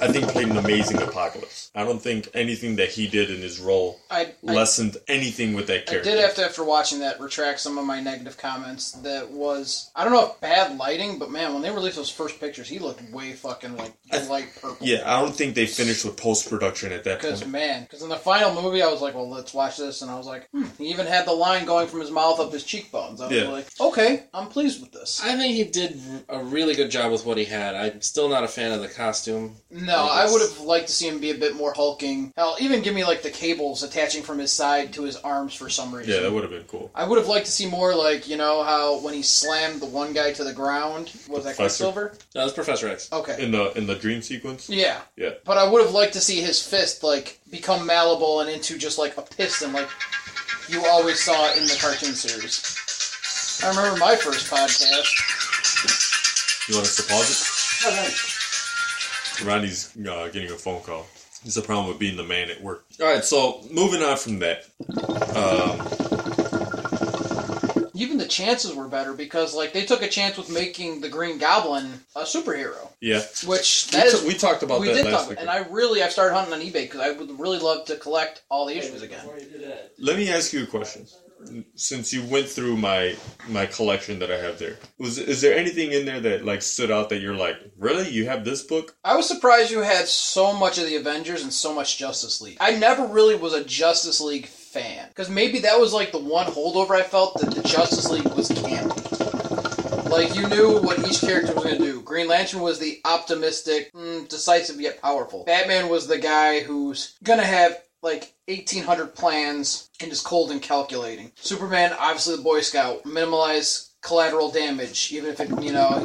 Speaker 2: I think played an amazing Apocalypse. I don't think anything that he did in his role
Speaker 1: I, I
Speaker 2: lessened anything with that character.
Speaker 1: I did have to, after watching that, retract some of my negative comments. That was, I don't know if bad lighting, but man, when they released those first pictures, he looked way fucking like light purple.
Speaker 2: yeah, I don't think they finished with post production at that
Speaker 1: Because
Speaker 2: point.
Speaker 1: man, because in the final movie, I was like, well, let's watch this, and I was like, hmm. He even had the line going from his mouth up his cheekbones. I was
Speaker 2: Yeah.
Speaker 1: like, okay, I'm pleased with this.
Speaker 3: I think he did a really good job with what he had. I'm still not a fan of the costume.
Speaker 1: No,
Speaker 3: I
Speaker 1: I would have liked to see him be a bit more hulking. Hell, even give me like the cables attaching from his side to his arms for some reason.
Speaker 2: Yeah, that would have been cool.
Speaker 1: I would have liked to see more like you know how when he slammed the one guy to the ground was that
Speaker 2: Professor.
Speaker 1: Quicksilver?
Speaker 3: No, that's Professor X.
Speaker 1: Okay.
Speaker 2: In the in the dream sequence.
Speaker 1: Yeah.
Speaker 2: Yeah.
Speaker 1: But I would have liked to see his fist like become malleable and into just like a piston like you always saw in the cartoon series. I remember my first podcast.
Speaker 2: You want us to pause it? Ronnie's uh, getting a phone call. It's a problem with being the man at work. All right, so moving on from that. Um,
Speaker 1: Even the chances were better because like they took a chance with making the Green Goblin a superhero,
Speaker 2: yeah,
Speaker 1: which
Speaker 2: we,
Speaker 1: that is
Speaker 2: t- we talked about
Speaker 1: we
Speaker 2: that
Speaker 1: did
Speaker 2: last
Speaker 1: talk,
Speaker 2: week.
Speaker 1: and I really I've started hunting on eBay because I would really love to collect all the issues again.
Speaker 2: Let me ask you a question. Since you went through my my collection that I have there, was is there anything in there that like stood out that you're like, really? You have this book?
Speaker 1: I was surprised you had so much of the Avengers and so much Justice League. I never really was a Justice League fan because maybe that was like the one holdover I felt that the Justice League was campy. Like you knew what each character was going to do. Green Lantern was the optimistic, mm, decisive yet powerful. Batman was the guy who's going to have like 1800 plans and is cold and calculating. Superman, obviously the Boy Scout, minimize collateral damage, even if it, you know,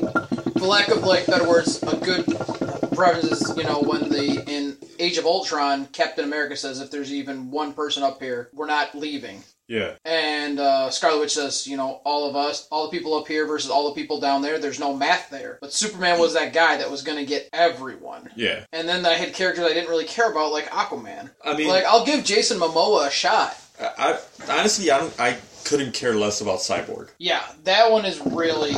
Speaker 1: for lack of like better words, a good reference is, you know, when the in Age of Ultron, Captain America says, if there's even one person up here, we're not leaving.
Speaker 2: Yeah,
Speaker 1: And uh, Scarlet Witch says, you know, all of us, all the people up here versus all the people down there, there's no math there. But Superman was that guy that was going to get everyone.
Speaker 2: yeah.
Speaker 1: And then I had characters I didn't really care about, like Aquaman.
Speaker 2: I mean,
Speaker 1: Like, I'll give Jason Momoa a shot.
Speaker 2: I, I honestly, I don't, I couldn't care less about Cyborg.
Speaker 1: Yeah, that one is really.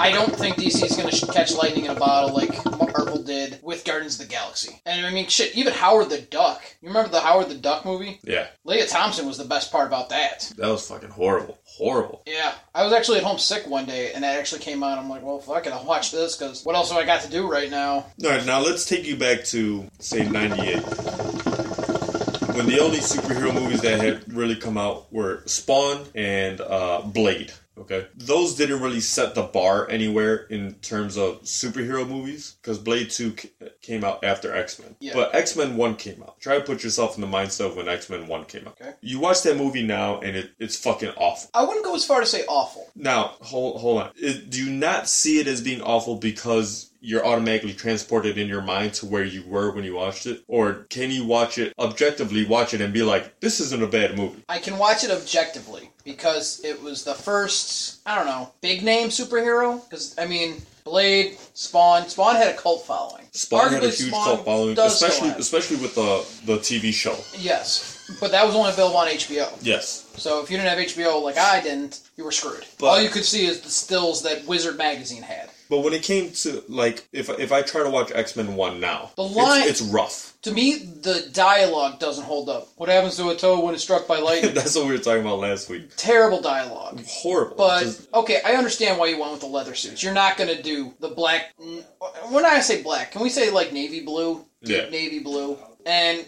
Speaker 1: I don't think DC is going to catch lightning in a bottle like Marvel did with Guardians of the Galaxy. And I mean, shit, even Howard the Duck. You remember the Howard the Duck movie?
Speaker 2: Yeah,
Speaker 1: Lea Thompson was the best part about that.
Speaker 2: that was fucking horrible, horrible.
Speaker 1: Yeah, I was actually at home sick one day, and that actually came out. I'm like, well, fuck it, I'll watch this because what else have I got to do right now?
Speaker 2: All right, now let's take you back to say '98, when the only superhero movies that had really come out were Spawn and uh, Blade. Okay, those didn't really set the bar anywhere in terms of superhero movies because Blade Two c- came out after X Men.
Speaker 1: Yeah.
Speaker 2: But X Men One came out. Try to put yourself in the mindset of when X Men One came out.
Speaker 1: Okay.
Speaker 2: You watch that movie now, and it, it's fucking awful.
Speaker 1: I wouldn't go as far to say awful.
Speaker 2: Now, hold hold on. Is- do you not see it as being awful because you're automatically transported in your mind to where you were when you watched it, or can you watch it objectively, watch it and be like, this isn't a bad movie?
Speaker 1: I can watch it objectively because it was the first, I don't know, big name superhero. Because I mean, Blade, Spawn, Spawn had a cult following.
Speaker 2: Spawn had a huge
Speaker 1: Spawn
Speaker 2: cult following,
Speaker 1: does still
Speaker 2: especially
Speaker 1: have.
Speaker 2: especially with the the TV show.
Speaker 1: Yes, but that was only available on HBO.
Speaker 2: Yes,
Speaker 1: So if you didn't have HBO like I didn't, you were screwed.
Speaker 2: But-
Speaker 1: All you could see is the stills that Wizard magazine had.
Speaker 2: But when it came to like, if if I try to watch X Men One now,
Speaker 1: The
Speaker 2: it's-
Speaker 1: line-
Speaker 2: it's, rough.
Speaker 1: To me, the dialogue doesn't hold up. What happens to a toe when it's struck by lightning?
Speaker 2: That's what we were talking about last week.
Speaker 1: Terrible dialogue.
Speaker 2: Horrible.
Speaker 1: But
Speaker 2: Just-
Speaker 1: okay, I understand why you went with the leather suits. You're not going to do the black. When I say black, can we say like navy blue?
Speaker 2: Yeah.
Speaker 1: Navy blue and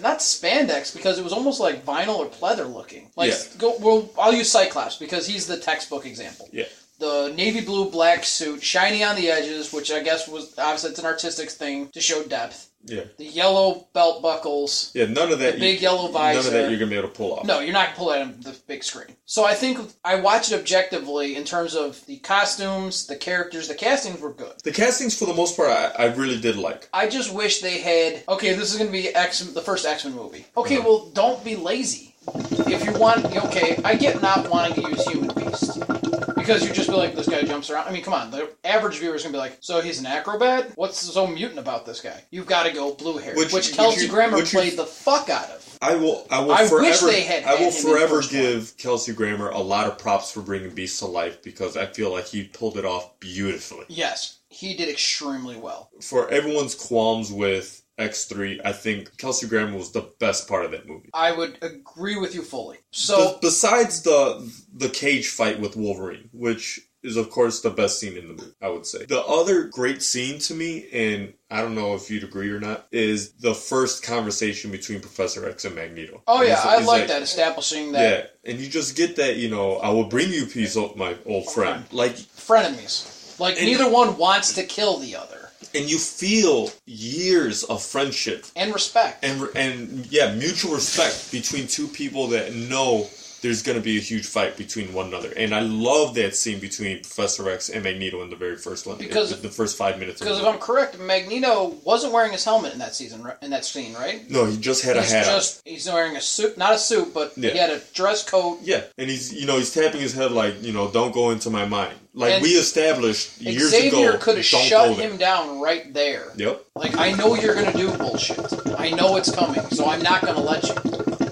Speaker 1: not spandex because it was almost like vinyl or pleather looking. Like
Speaker 2: Yeah.
Speaker 1: go. Well, I'll use Cyclops because he's the textbook example.
Speaker 2: yeah.
Speaker 1: The navy blue black suit, shiny on the edges, which I guess was obviously it's an artistic thing to show depth.
Speaker 2: Yeah.
Speaker 1: The yellow belt buckles,
Speaker 2: Yeah. None of that.
Speaker 1: the big yellow visor.
Speaker 2: None of that you're gonna be able to pull off.
Speaker 1: No, you're not gonna pull that on the big screen. So I think I watched it objectively in terms of the costumes, the characters, the castings were good.
Speaker 2: The castings, for the most part, I, I really did like.
Speaker 1: I just wish they had. Okay, this is gonna be X, the first X Men movie. Okay,
Speaker 2: Uh-huh.
Speaker 1: well, don't be lazy. If you want, okay, I get not wanting to use Human Beast because you just be like, this guy jumps around. I mean, come on, the average viewer is gonna be like, so he's an acrobat? What's so mutant about this guy? You've got to go blue hair,
Speaker 2: Which-
Speaker 1: which, Kelsey
Speaker 2: you-
Speaker 1: Grammer
Speaker 2: which you-
Speaker 1: played the fuck out of.
Speaker 2: I will. I will
Speaker 1: I
Speaker 2: forever.
Speaker 1: wish they had
Speaker 2: I will
Speaker 1: had him in the
Speaker 2: forever
Speaker 1: first one.
Speaker 2: give Kelsey Grammer a lot of props for bringing Beast to life because I feel like he pulled it off beautifully.
Speaker 1: Yes, he did extremely well.
Speaker 2: For everyone's qualms with X three, I think Kelsey Grammer was the best part of that movie.
Speaker 1: I would agree with you fully. So
Speaker 2: Be- besides the the cage fight with Wolverine, which is of course the best scene in the movie, I would say. The other great scene to me, and I don't know if you'd agree or not, is the first conversation between Professor X and Magneto.
Speaker 1: Oh yeah,
Speaker 2: It's-
Speaker 1: I
Speaker 2: it's
Speaker 1: like that establishing that
Speaker 2: Yeah, and you just get that, you know, I will bring you peace, oh, my old friend. Like,
Speaker 1: frenemies. Like
Speaker 2: And-
Speaker 1: neither one wants to kill the other,
Speaker 2: and you feel years of friendship
Speaker 1: and respect.
Speaker 2: and and yeah, mutual respect between two people that know there's going to be a huge fight between one another. And I love that scene between Professor X and Magneto in the very first one,
Speaker 1: Because-
Speaker 2: the, the first five minutes.
Speaker 1: Because if I'm correct, Magneto wasn't wearing his helmet in that season, in that scene, right?
Speaker 2: no, he just had a hat.
Speaker 1: just he's wearing a suit, not a suit, but
Speaker 2: Yeah.
Speaker 1: he had a dress coat.
Speaker 2: Yeah, and he's you know he's tapping his head like you know don't go into my mind. Like
Speaker 1: And
Speaker 2: we established years
Speaker 1: Xavier
Speaker 2: ago.
Speaker 1: could have shut him down right there.
Speaker 2: Yep.
Speaker 1: Like I know you're gonna do bullshit. I know it's coming, so I'm not gonna let you.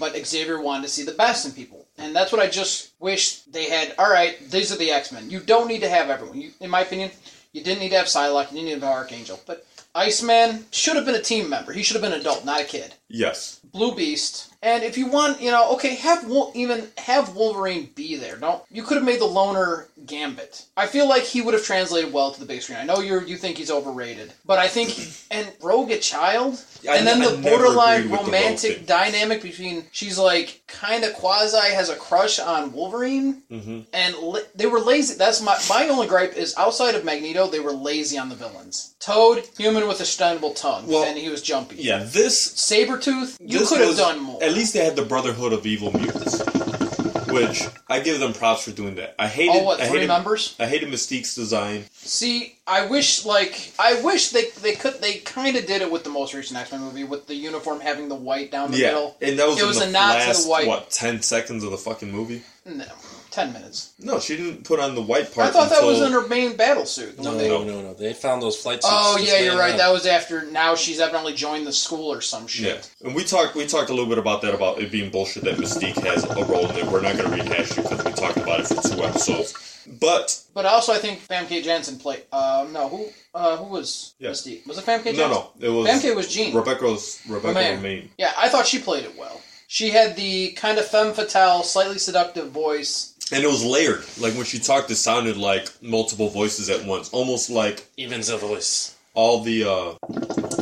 Speaker 1: But Xavier wanted to see the best in people, and that's what I just wish they had. All right, these are the X Men. You don't need to have everyone. You, in my opinion, you didn't need to have Psylocke. You didn't need to have Archangel, but Iceman should have been a team member. He should have been an adult, not a kid.
Speaker 2: Yes.
Speaker 1: Blue Beast. And if you want, you know, okay, have Wol- even have Wolverine be there. Don't you could have made the loner Gambit. I feel like he would have translated well to the big screen. I know you you think he's overrated, but I think and Rogue a child,
Speaker 2: I
Speaker 1: and then
Speaker 2: I
Speaker 1: the
Speaker 2: never
Speaker 1: borderline
Speaker 2: with the
Speaker 1: romantic dynamic between she's like kind of quasi has a crush on Wolverine,
Speaker 2: Mm-hmm.
Speaker 1: and li- they were lazy. That's my my only gripe is outside of Magneto, they were lazy on the villains. Toad, human with a extendable tongue,
Speaker 2: Well,
Speaker 1: and he was jumpy.
Speaker 2: Yeah, this
Speaker 1: Sabretooth, you
Speaker 2: this
Speaker 1: could have
Speaker 2: was-
Speaker 1: done more.
Speaker 2: At least they had the Brotherhood of Evil Mutants, which I give them props for doing that. I hated.
Speaker 1: Oh, what
Speaker 2: I
Speaker 1: three
Speaker 2: hated,
Speaker 1: members?
Speaker 2: I hated Mystique's design.
Speaker 1: See, I wish like I wish they they could they kind of did it with the most recent X Men movie with the uniform having the white down the
Speaker 2: Yeah,
Speaker 1: middle.
Speaker 2: and that was,
Speaker 1: It was
Speaker 2: the
Speaker 1: a nod to the
Speaker 2: last
Speaker 1: white-
Speaker 2: what ten seconds of the fucking movie.
Speaker 1: No, ten minutes.
Speaker 2: No, she didn't put on the white part.
Speaker 1: I thought that
Speaker 2: until,
Speaker 1: was in her main battle suit.
Speaker 3: No,
Speaker 1: When they-
Speaker 3: no, no, no. They found those flight suits.
Speaker 1: Oh yeah, you're right.
Speaker 3: around.
Speaker 1: That was after. Now she's evidently joined the school or some shit.
Speaker 2: Yeah,
Speaker 1: shit.
Speaker 2: and we talked we talked a little bit about that about it being bullshit that Mystique has a role in it. We're not going to rehash it because we talked about it for two episodes. But
Speaker 1: But also, I think Famke Janssen played. Uh, no, who uh, who was
Speaker 2: Yeah.
Speaker 1: Mystique? Was it Famke
Speaker 2: no, no, it was
Speaker 1: Famke was Jean.
Speaker 2: Rebecca's Rebecca
Speaker 1: Romijn.
Speaker 2: Romijn.
Speaker 1: Yeah, I thought she played it well. She had the kind of femme fatale, slightly seductive voice.
Speaker 2: And it was layered. Like when she talked, it sounded like multiple voices at once, almost like
Speaker 3: Evens a voice.
Speaker 2: All the uh,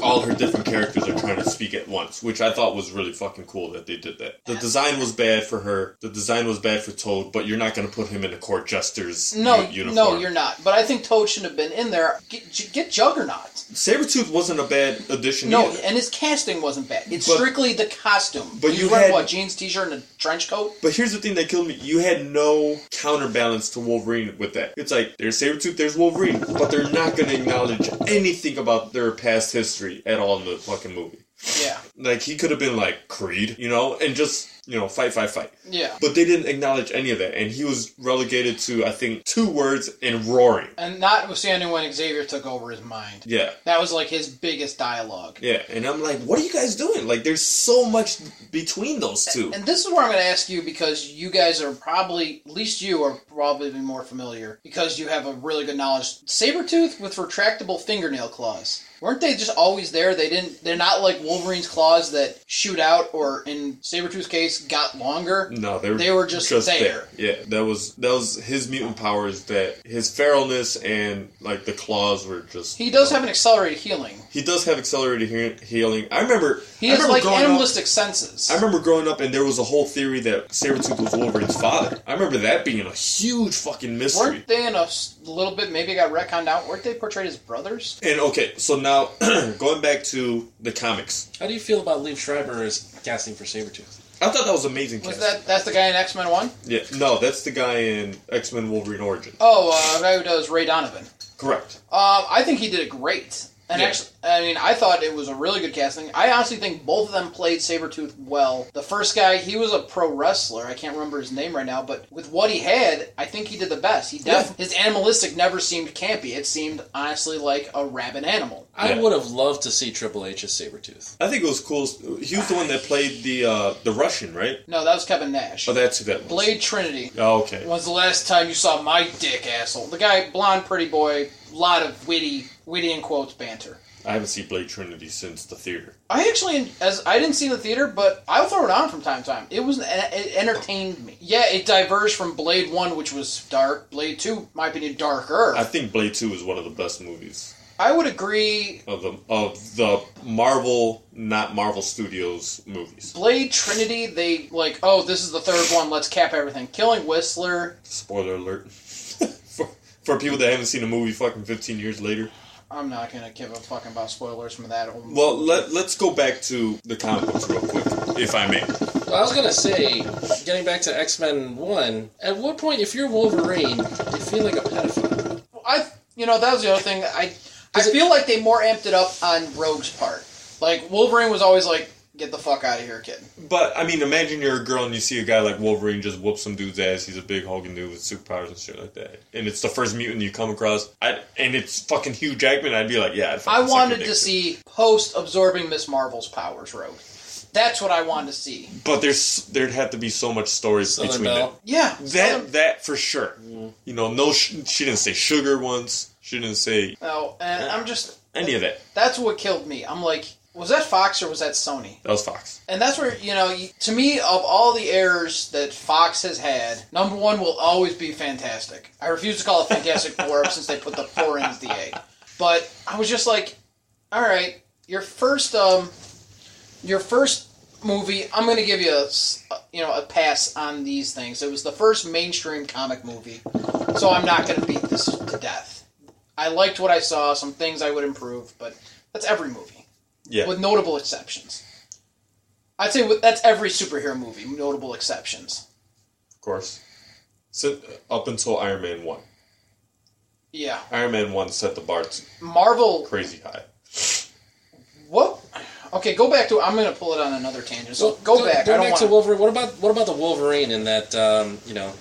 Speaker 2: all her different characters are trying to speak at once, which I thought was really fucking cool that they did that. The design was bad for her. The design was bad for Toad, but you're not going to put him in a court jester's
Speaker 1: No,
Speaker 2: u- uniform.
Speaker 1: no, no, you're not. But I think Toad shouldn't have been in there. Get, get Juggernaut.
Speaker 2: Sabretooth wasn't a bad addition.
Speaker 1: No,
Speaker 2: either.
Speaker 1: and his casting wasn't bad. It's
Speaker 2: But-
Speaker 1: strictly the costume.
Speaker 2: but you
Speaker 1: wearing
Speaker 2: had-
Speaker 1: what jeans, t-shirt, and a trench coat.
Speaker 2: But here's the thing that killed me. You had no counterbalance to Wolverine with that. It's like, there's Sabretooth, there's Wolverine, but they're not going to acknowledge anything about their past history at all in the fucking movie.
Speaker 1: Yeah,
Speaker 2: Like, he could have been like, Creed, you know, and just you know, fight, fight, fight.
Speaker 1: Yeah.
Speaker 2: But they didn't acknowledge any of that, and he was relegated to I think two words in roaring.
Speaker 1: And notwithstanding when Xavier took over his mind.
Speaker 2: Yeah,
Speaker 1: That was like his biggest dialogue.
Speaker 2: yeah, and I'm like, what are you guys doing? Like, there's so much between those two.
Speaker 1: And this is where I'm going to ask you because you guys are probably, at least you are probably more familiar because you have a really good knowledge. Sabretooth with retractable fingernail claws. Weren't they just always there? They didn't. They're not like Wolverine's claws that shoot out, or in Sabretooth's case, got longer.
Speaker 2: No, they were,
Speaker 1: They were just there.
Speaker 2: Yeah, that was that was his mutant powers. That his feralness and like the claws were just.
Speaker 1: He does have an accelerated healing.
Speaker 2: He does have accelerated he- healing. I remember.
Speaker 1: He
Speaker 2: I
Speaker 1: has
Speaker 2: remember
Speaker 1: like
Speaker 2: growing up-
Speaker 1: animalistic senses.
Speaker 2: I remember growing up and there was a whole theory that Sabretooth was Wolverine's father. I remember that being a huge fucking mystery.
Speaker 1: Weren't they in a s- little bit? Maybe it got retconned out. Weren't they portrayed as brothers?
Speaker 2: And okay, so now going back to the comics,
Speaker 3: How do you feel about Liev Schreiber as casting for Sabretooth?
Speaker 2: I thought that was amazing.
Speaker 1: Was that that's the guy in X Men One?
Speaker 2: Yeah, no, that's the guy in X Men Wolverine Origin.
Speaker 1: Oh, uh, the guy who does Ray Donovan.
Speaker 2: Correct.
Speaker 1: Um, I think he did it great. And
Speaker 2: Yeah.
Speaker 1: actually, I mean, I thought it was a really good casting. I honestly think both of them played Sabretooth well. The first guy, he was a pro wrestler. I can't remember his name right now, but with what he had, I think he did the best. He def- His animalistic never seemed campy. It seemed honestly like a rabid animal.
Speaker 3: I
Speaker 2: Yeah.
Speaker 3: would have loved to see Triple H as Sabretooth.
Speaker 2: I think it was cool. He was the one that played the uh, the Russian, right?
Speaker 1: No, that was Kevin Nash.
Speaker 2: Oh, that's who that was.
Speaker 1: Blade Trinity.
Speaker 2: Oh, okay.
Speaker 1: When's the last time you saw my dick, asshole? The guy, blonde, pretty boy, lot of witty, witty in quotes banter.
Speaker 2: I haven't seen Blade Trinity since the theater.
Speaker 1: I actually, as I didn't see in the theater, but I'll throw it on from time to time. It was, it entertained me. Yeah, it diverged from Blade One, which was dark. Blade Two, in my opinion, darker.
Speaker 2: I think Blade Two is one of the best movies I
Speaker 1: would agree.
Speaker 2: of the of the Marvel, not Marvel Studios movies.
Speaker 1: Blade Trinity, they like, oh, this is the third one. Let's cap everything. Killing Whistler.
Speaker 2: Spoiler alert. for, for people that haven't seen a movie fucking 15 years later.
Speaker 1: I'm not gonna give a fucking about spoilers from that. Old
Speaker 2: Well, let, let's go back to the comic books real quick, if I may.
Speaker 3: Well, I was gonna say, getting back to X Men One, at what point, if you're Wolverine, do you feel like a pedophile?
Speaker 1: I, you know, that was the other thing. I, I
Speaker 3: it-
Speaker 1: feel like they more amped it up on Rogue's part. Like Wolverine was always like, "Get the fuck out of here, kid."
Speaker 2: But, I mean, imagine you're a girl and you see a guy like Wolverine just whoop some dude's ass. He's a big hulking dude with superpowers and shit like that. And it's the first mutant you come across. I, and it's fucking Hugh Jackman. I'd be like, yeah, I'd
Speaker 1: I wanted to
Speaker 2: dick.
Speaker 1: see post absorbing Miss Marvel's powers, Rogue. That's what I wanted to see.
Speaker 2: But there's there'd have to be so much story
Speaker 3: Southern
Speaker 2: between
Speaker 3: Belle.
Speaker 2: that.
Speaker 1: Yeah,
Speaker 2: That that for sure. Mm-hmm. You know, no, sh- she didn't say sugar once. She didn't say
Speaker 1: No, and I'm just.
Speaker 2: any of it.
Speaker 1: That's what killed me. I'm like, was that Fox or was that Sony?
Speaker 2: That was Fox.
Speaker 1: And that's where you know, to me, of all the errors that Fox has had, number one will always be Fantastic. I refuse to call it Fantastic Four since they put the four in the A. But I was just like, all right, your first, um, your first movie, I'm going to give you a, you know, a pass on these things. It was the first mainstream comic movie, so I'm not going to beat this to death. I liked what I saw. Some things I would improve, but that's every movie
Speaker 2: Yeah.
Speaker 1: with notable exceptions. I'd say that's every superhero movie, notable exceptions.
Speaker 2: Of course. So, up until Iron Man 1.
Speaker 1: Yeah,
Speaker 2: Iron Man 1 set the bar to
Speaker 1: Marvel.
Speaker 2: crazy high.
Speaker 1: What? Okay, go back to. I'm going to pull it on another tangent. So go, back.
Speaker 3: Go back
Speaker 1: want.
Speaker 3: to Wolverine. What about what about the Wolverine and that um, you know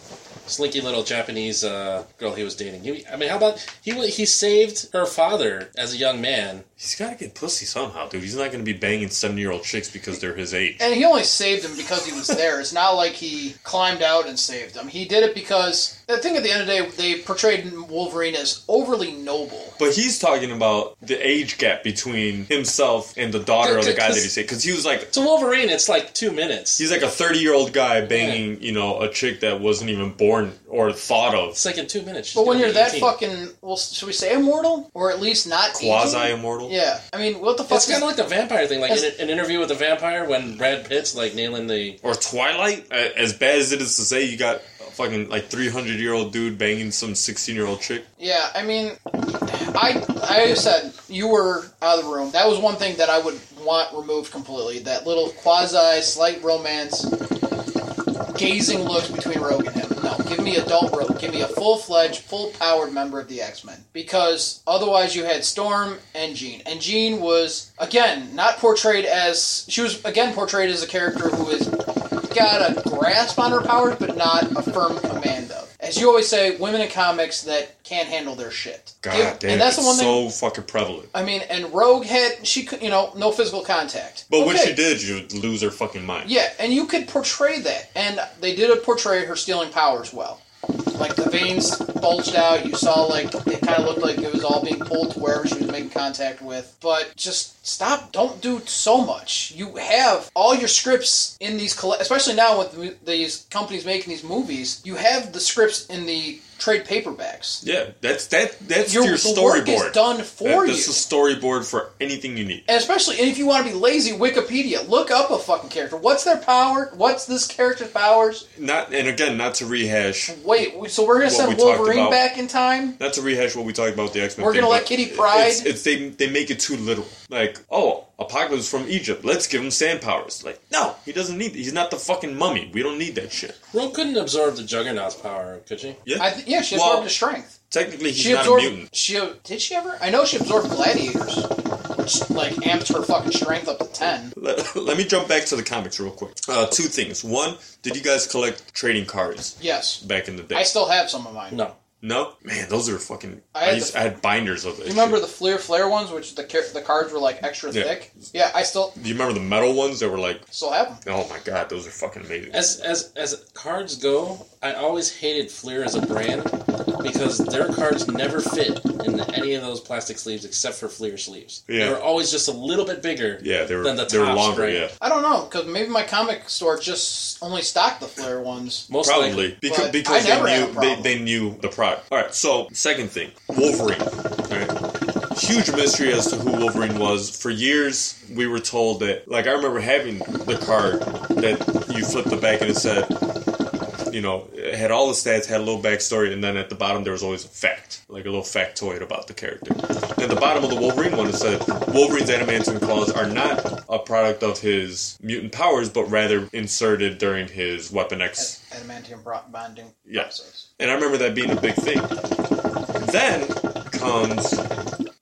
Speaker 3: slinky little Japanese uh, girl he was dating? He, I mean, how about he he saved her father as a young man?
Speaker 2: He's got to get pussy somehow, dude. He's not going to be banging 70 year old chicks because they're his age.
Speaker 1: and he only saved him because he was there. It's not like he climbed out and saved him. He did it because I think at the end of the day they portrayed Wolverine as overly noble.
Speaker 2: But he's talking about the age gap between himself and the daughter of the guy that he saved. Because he was like,
Speaker 3: To Wolverine, it's like two minutes.
Speaker 2: he's like a 30 year old guy banging, you know, a chick that wasn't even born or thought of.
Speaker 3: It's like in two minutes.
Speaker 1: But when you're
Speaker 3: be
Speaker 1: that
Speaker 3: 18.
Speaker 1: fucking, well, should we say immortal or at least not?
Speaker 2: Quasi immortal.
Speaker 1: Yeah, I mean, what the fuck?
Speaker 3: It's kind of like the vampire thing, like
Speaker 1: As-
Speaker 3: in an interview with the vampire when Brad Pitt's like nailing the.
Speaker 2: Or Twilight. As bad as it is to say, you got a fucking like 300 year old dude banging some 16 year old chick.
Speaker 1: Yeah, I mean, I I said you were out of the room. That was one thing that I would want removed completely. That little quasi slight romance, gazing looks between Rogue and him. No, give me adult Rogue. Give me a full fledged, full powered member of the X Men. Because otherwise, you had Storm and Jean, and Jean was again not portrayed as she was again portrayed as a character who has got a grasp on her powers, but not a firm command of. As you always say, women in comics that can't handle their shit.
Speaker 2: God
Speaker 1: Give-
Speaker 2: damn,
Speaker 1: and that's the one thing.
Speaker 2: so fucking prevalent.
Speaker 1: I mean, and Rogue had she could you know no physical contact.
Speaker 2: But when
Speaker 1: Okay.
Speaker 2: she did, you would lose her fucking mind.
Speaker 1: Yeah, and you could portray that, and they did portray her stealing powers well. Like the veins bulged out, you saw like it kind of looked like it was all being pulled to wherever she was making contact with. But just stop! Don't do so much. You have all your scripts in these, especially now with these companies making these movies. You have the scripts in the trade paperbacks.
Speaker 2: Yeah, that's that. That's
Speaker 1: Your,
Speaker 2: your,
Speaker 1: the work
Speaker 2: storyboard.
Speaker 1: is done for
Speaker 2: That-
Speaker 1: you.
Speaker 2: That's a storyboard for anything you need.
Speaker 1: And especially, and if you want to be lazy, Wikipedia. Look up a fucking character. What's their power? What's this character's powers?
Speaker 2: Not and again, not to rehash,
Speaker 1: Wait, so we're gonna send Wolverine
Speaker 2: about.
Speaker 1: back in time?
Speaker 2: not to rehash what we talked about the X Men.
Speaker 1: We're gonna let Kitty Pryde-
Speaker 2: It's, it's they they make it too literal. Like, oh, Apocalypse from Egypt. Let's give him sand powers. Like, no, he doesn't need. He's not the fucking mummy. We don't need that shit.
Speaker 3: Rogue couldn't absorb the Juggernaut's power, could she?
Speaker 2: Yeah,
Speaker 1: I th- yeah, she
Speaker 2: Well,
Speaker 1: absorbed his strength.
Speaker 2: technically he's
Speaker 1: She
Speaker 2: not
Speaker 1: absorbed.
Speaker 2: a mutant.
Speaker 1: She did she ever? I know she absorbed gladiators, which like amped her fucking strength up to ten.
Speaker 2: Let, let me jump back to the comics real quick. Uh, two things. One, did you guys collect trading cards
Speaker 1: Yes,
Speaker 2: back in the day?
Speaker 1: I still have some of mine.
Speaker 3: No.
Speaker 2: No, man, those are fucking.
Speaker 1: I
Speaker 2: I,
Speaker 1: had
Speaker 2: used,
Speaker 1: the-
Speaker 2: I had binders of it.
Speaker 1: You remember the Fleer Flair ones, which the the cards were like extra
Speaker 2: Yeah.
Speaker 1: thick? Yeah, I still
Speaker 2: Do you remember the metal ones that were like?
Speaker 1: still have them.
Speaker 2: Oh my god, those are fucking amazing.
Speaker 3: As as as cards go, I always hated Fleer as a brand because their cards never fit in any of those plastic sleeves except for Fleer sleeves.
Speaker 2: Yeah.
Speaker 3: They were always just a little bit bigger.
Speaker 2: Yeah, they were
Speaker 3: than the
Speaker 2: they were
Speaker 3: tops,
Speaker 2: longer.
Speaker 3: right?
Speaker 2: Yeah,
Speaker 1: I don't know because maybe my comic store just only stocked the Flair ones.
Speaker 3: Most
Speaker 2: probably
Speaker 3: likely.
Speaker 2: because because
Speaker 1: I never
Speaker 2: they
Speaker 1: had a
Speaker 2: knew they,
Speaker 1: problem.
Speaker 2: they knew the product. All right, so second thing, Wolverine. Right, huge mystery as to who Wolverine was. For years, we were told that. Like I remember having the card that you flipped the back and it said. You know, it had all the stats, had a little backstory, and then at the bottom there was always a fact, like a little factoid about the character. And at the bottom of the Wolverine one, it said Wolverine's adamantium claws are not a product of his mutant powers, but rather inserted during his Weapon X
Speaker 1: Adamantium bonding
Speaker 2: Yeah.
Speaker 1: process.
Speaker 2: and I remember that being a big thing. Then comes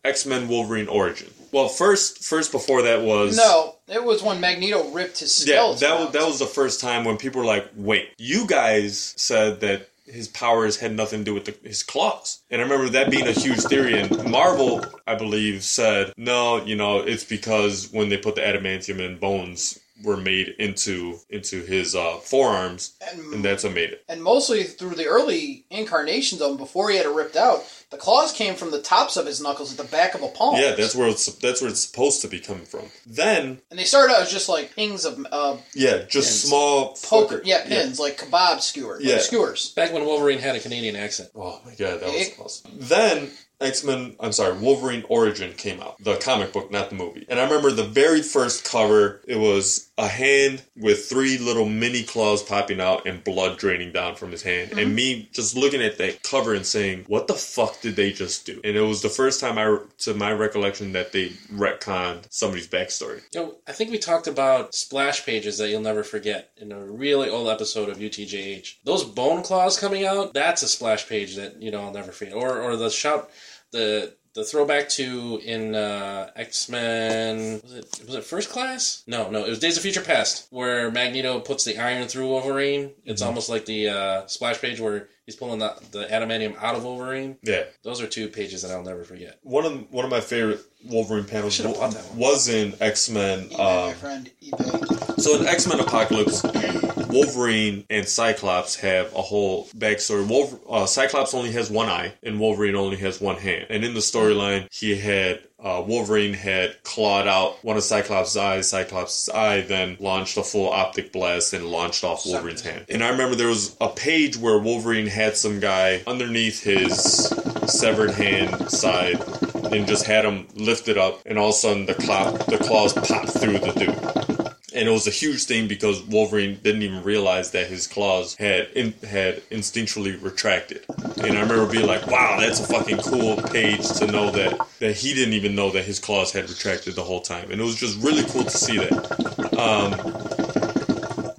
Speaker 2: X Men Wolverine Origin. Well, first, first before that was
Speaker 1: No, it was when Magneto ripped his
Speaker 2: yeah. That was that was the first time when people were like, "Wait, you guys said that." His powers had nothing to do with the, his claws, and I remember that being a huge theory. And Marvel, I believe, said no. You know, it's because when they put the adamantium and bones were made into into his uh, forearms,
Speaker 1: And-
Speaker 2: and that's what made it.
Speaker 1: and mostly through the early incarnations of him before he had it ripped out, the claws came from the tops of his knuckles at the back of a palm.
Speaker 2: Yeah, that's where it's that's where it's supposed to be coming from. Then,
Speaker 1: And they started out as just like pings of uh,
Speaker 2: yeah, just
Speaker 3: Pins.
Speaker 2: small
Speaker 1: poker,
Speaker 2: fucker-
Speaker 1: yeah, pins like kebab skewers,
Speaker 2: Yeah.
Speaker 1: like skewers.
Speaker 3: Back when Wolverine had a Canadian accent.
Speaker 2: Oh my god, that was
Speaker 1: It-
Speaker 2: awesome. Then X Men, I'm sorry, Wolverine Origin came out, the comic book, not the movie. And I remember the very first cover. It was a hand with three little mini claws popping out and blood draining down from his hand, and mm-hmm. me just looking at that cover and saying, "What the fuck did they just do?" And it was the first time I, to my recollection, that they retconned somebody's backstory.
Speaker 3: You know, I think we talked about splash pages that you'll never forget in a really old episode of UTJH. Those bone claws coming out, that's a splash page that, you know, I'll never forget. Or or the shout the the throwback to in uh, X Men was it was it First Class? No, no, it was Days of Future Past where Magneto puts the iron through Wolverine. It's almost like the uh, splash page where he's pulling the, the adamantium out of Wolverine.
Speaker 2: Yeah,
Speaker 3: Those are two pages that I'll never forget.
Speaker 2: one of one of my favorite Wolverine panels
Speaker 3: Should've bought that one.
Speaker 2: was in X Men.
Speaker 1: eBay,
Speaker 2: Um, so in X Men Apocalypse, Wolverine and Cyclops have a whole backstory. Wolver- uh, Cyclops only has one eye, and Wolverine only has one hand. And in the storyline, he had uh, Wolverine had clawed out one of Cyclops' eyes. Cyclops' eye then launched a full optic blast and launched off Wolverine's hand. And I remember there was a page where Wolverine had some guy underneath his severed hand side and just had him lifted up, and all of a sudden the claw the claws popped through the dude and it was a huge thing because Wolverine didn't even realize that his claws had in, had instinctually retracted. And I remember being like, "Wow, that's a fucking cool page to know that that he didn't even know that his claws had retracted the whole time." And it was just really cool to see that. Um,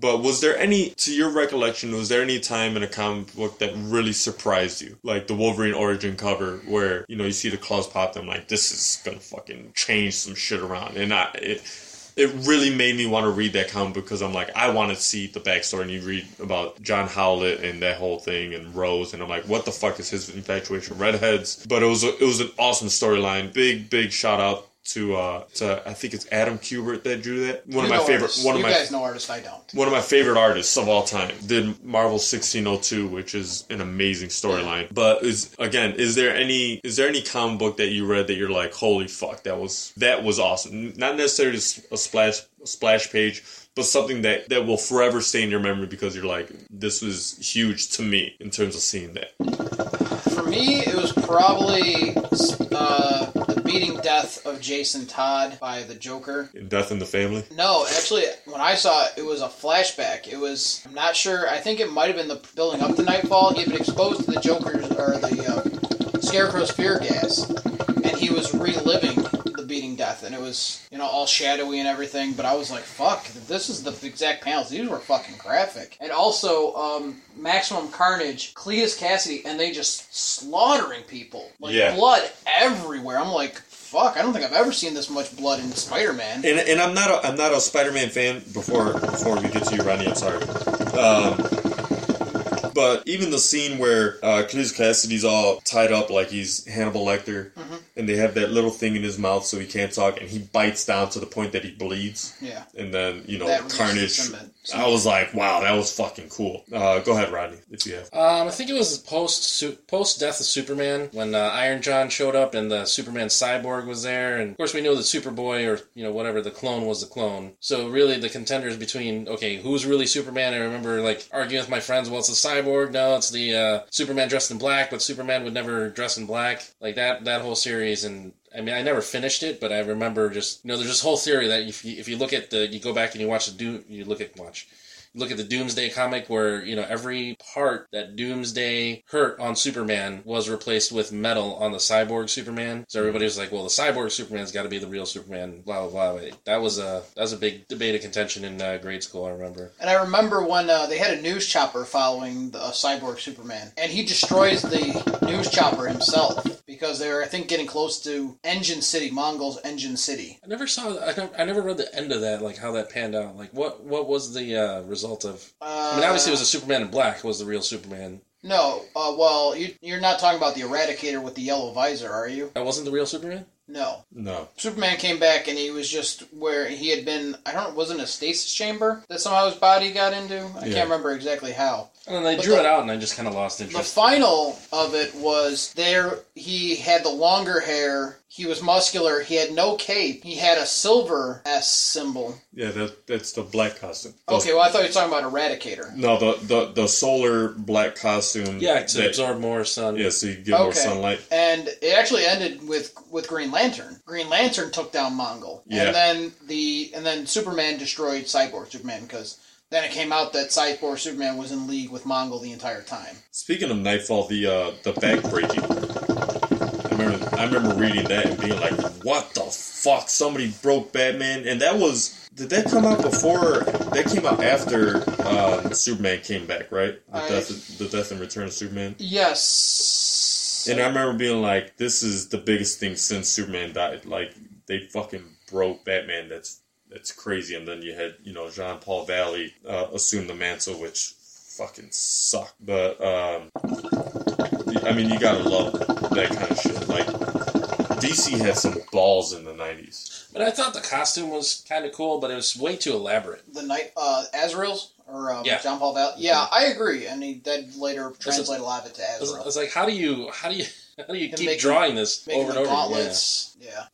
Speaker 2: but was there any, to your recollection, was there any time in a comic book that really surprised you, like the Wolverine origin cover, where you know you see the claws pop, and I'm like, "This is gonna fucking change some shit around," and I. It, it really made me want to read that comic because I'm like, I want to see the backstory. And you read about John Howlett and that whole thing and Rose, and I'm like, what the fuck is his infatuation redheads? But it was a, it was an awesome storyline. Big big shout out to uh to I think it's Adam Kubert that drew that. One
Speaker 1: You
Speaker 2: of my favorite
Speaker 1: artists.
Speaker 2: one of
Speaker 1: you
Speaker 2: my
Speaker 1: guys know artists. I don't.
Speaker 2: one of my favorite artists of all time did Marvel 1602, which is an amazing storyline. But is again, is there any is there any comic book that you read that you're like, holy fuck, that was that was awesome? Not necessarily a splash a splash page, but something that that will forever stay in your memory because you're like, this was huge to me in terms of seeing that.
Speaker 1: For me, it was probably uh, the beating death of Jason Todd by the Joker.
Speaker 2: Death in the Family.
Speaker 1: No, actually, when I saw it, it was a flashback. It was, I'm not sure, I think it might have been the building up to Knightfall. He had been exposed to the Joker's, or the uh, Scarecrow's fear gas, and he was reliving the beating death, and it was, you know, all shadowy and everything, but I was like, fuck, this is the exact panels. These were fucking graphic. And also, um, Maximum Carnage, Cletus Kasady, and they just slaughtering people. Like,
Speaker 2: Yeah.
Speaker 1: blood everywhere. I'm like, fuck, I don't think I've ever seen this much blood in Spider-Man.
Speaker 2: And, and I'm not a, I'm not a Spider-Man fan. Before before we get to you, Ronnie, I'm sorry. Um, but even the scene where uh, Cletus Kasady's all tied up like he's Hannibal Lecter, and they have that little thing in his mouth so he can't talk, and he bites down to the point that he bleeds,
Speaker 1: Yeah.
Speaker 2: and then you know
Speaker 1: That
Speaker 2: Carnage.
Speaker 1: some- some-
Speaker 2: I was like, wow, that was fucking cool. Uh, go ahead, Rodney, if you have.
Speaker 3: Um, I think it was post post death of Superman when uh, Iron John showed up and the Superman cyborg was there, and of course we know that Superboy or you know whatever the clone was the clone. So really the contenders between okay who's really Superman? I remember like arguing with my friends, well it's the cyborg, no it's the uh, Superman dressed in black, but Superman would never dress in black. Like that that whole series and. I mean, I never finished it, but I remember just you know, there's this whole theory that if you if you look at the you go back and you watch the Doom, you look at watch look at the Doomsday comic where, you know, every part that Doomsday hurt on Superman was replaced with metal on the cyborg Superman. So everybody was like, well, the cyborg Superman's got to be the real Superman, blah, blah, blah. That was a, that was a big debate of contention in uh, grade school, I remember.
Speaker 1: And I remember when uh, they had a news chopper following the uh, cyborg Superman, and he destroys the news chopper himself because they're, I think, getting close to Engine City, Mongul's Engine City.
Speaker 3: I never saw, I never, I never read the end of that, like how that panned out. Like, what, what was the uh, result of?
Speaker 1: Uh,
Speaker 3: I mean, obviously it was a Superman in black was the real Superman.
Speaker 1: No, uh, well, you, you're not talking about the Eradicator with the yellow visor, are you?
Speaker 3: That wasn't the real Superman?
Speaker 1: No.
Speaker 2: No.
Speaker 1: Superman came back and he was just where he had been. I don't. Wasn't a stasis chamber that somehow his body got into? I
Speaker 2: Yeah.
Speaker 1: can't remember exactly how.
Speaker 3: And then they
Speaker 1: But
Speaker 3: drew
Speaker 1: the-
Speaker 3: it out and I just kind of lost interest.
Speaker 1: The final of it was there. He had the longer hair. He was muscular. He had no cape. He had a silver S symbol.
Speaker 2: Yeah, that that's the black costume. Those-
Speaker 1: Okay, well I thought you were talking about Eradicator.
Speaker 2: No, the, the the solar black costume.
Speaker 3: yeah, to
Speaker 2: that-
Speaker 3: absorb more sun.
Speaker 2: Yeah, so you get more
Speaker 1: Okay.
Speaker 2: sunlight.
Speaker 1: And it actually ended with with Green Lantern. Green Lantern took down Mongul,
Speaker 2: Yeah.
Speaker 1: and then the and then Superman destroyed Cyborg Superman because then it came out that Cyborg Superman was in league with Mongul the entire time.
Speaker 2: Speaking of Knightfall, the uh, the back breaking. I remember reading that and being like, "What the fuck? Somebody broke Batman." And that was did that come out before? That came out after um, Superman came back, right? The
Speaker 1: I-
Speaker 2: death, the death and return of Superman.
Speaker 1: Yes.
Speaker 2: And I remember being like, "This is the biggest thing since Superman died." Like they fucking broke Batman. That's that's crazy. And then you had you know Jean Paul Valley uh, assume the mantle, which fucking suck. But um, I mean, you gotta love that kind of shit. Like DC had some balls in the '90s.
Speaker 3: But I thought the costume was kind of cool, but it was way too elaborate.
Speaker 1: the night uh, Azrael's or um,
Speaker 3: Yeah.
Speaker 1: John Paul Val. Yeah, I agree, and he did later translate a lot of it to
Speaker 3: I was, I
Speaker 1: Azrael.
Speaker 3: was like, how do you, how do you, how do you
Speaker 1: And
Speaker 3: keep
Speaker 1: making-
Speaker 3: drawing this
Speaker 1: Making
Speaker 3: over and over?
Speaker 1: gauntlets. Yeah.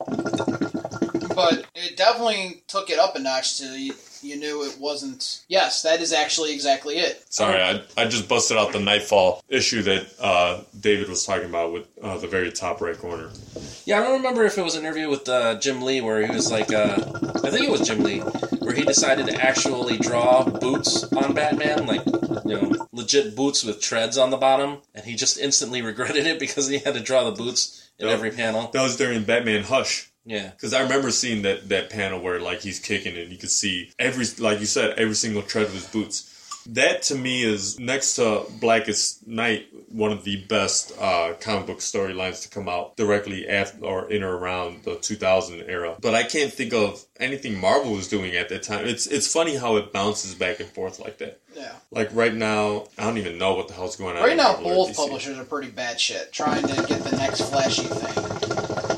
Speaker 1: But it definitely took it up a notch to you, you knew it wasn't. Yes, that is actually exactly it.
Speaker 2: Sorry, I, I just busted out the Knightfall issue that uh, David was talking about with uh, the very top right corner.
Speaker 3: Yeah. yeah, I don't remember if it was an interview with uh, Jim Lee where he was like, uh, I think it was Jim Lee, where he decided to actually draw boots on Batman, like you know, legit boots with treads on the bottom, and he just instantly regretted it because he had to draw the boots in
Speaker 2: Yep.
Speaker 3: every panel.
Speaker 2: That was during Batman Hush.
Speaker 3: Yeah.
Speaker 2: Because I remember seeing that, that panel where like he's kicking and you could see every like you said every single tread of his boots. that to me is next to Blackest Night one of the best uh, comic book storylines to come out directly after or in or around the 2000 era. But I can't think of anything Marvel was doing at that time. It's it's funny how it bounces back and forth like that.
Speaker 1: Yeah.
Speaker 2: Like right now, I don't even know what the hell's going on.
Speaker 1: Right now,
Speaker 2: Marvel
Speaker 1: both publishers are pretty bad shit, trying to get the next flashy thing.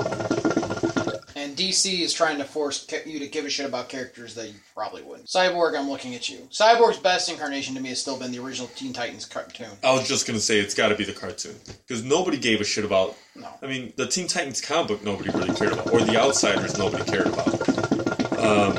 Speaker 1: DC is trying to force you to give a shit about characters that you probably wouldn't. Cyborg, I'm looking at you. Cyborg's best incarnation to me has still been the original Teen Titans cartoon.
Speaker 2: I was just gonna say it's got to be the cartoon because nobody gave a shit about.
Speaker 1: No.
Speaker 2: I mean, the Teen Titans comic book nobody really cared about, or the Outsiders nobody cared about. Um,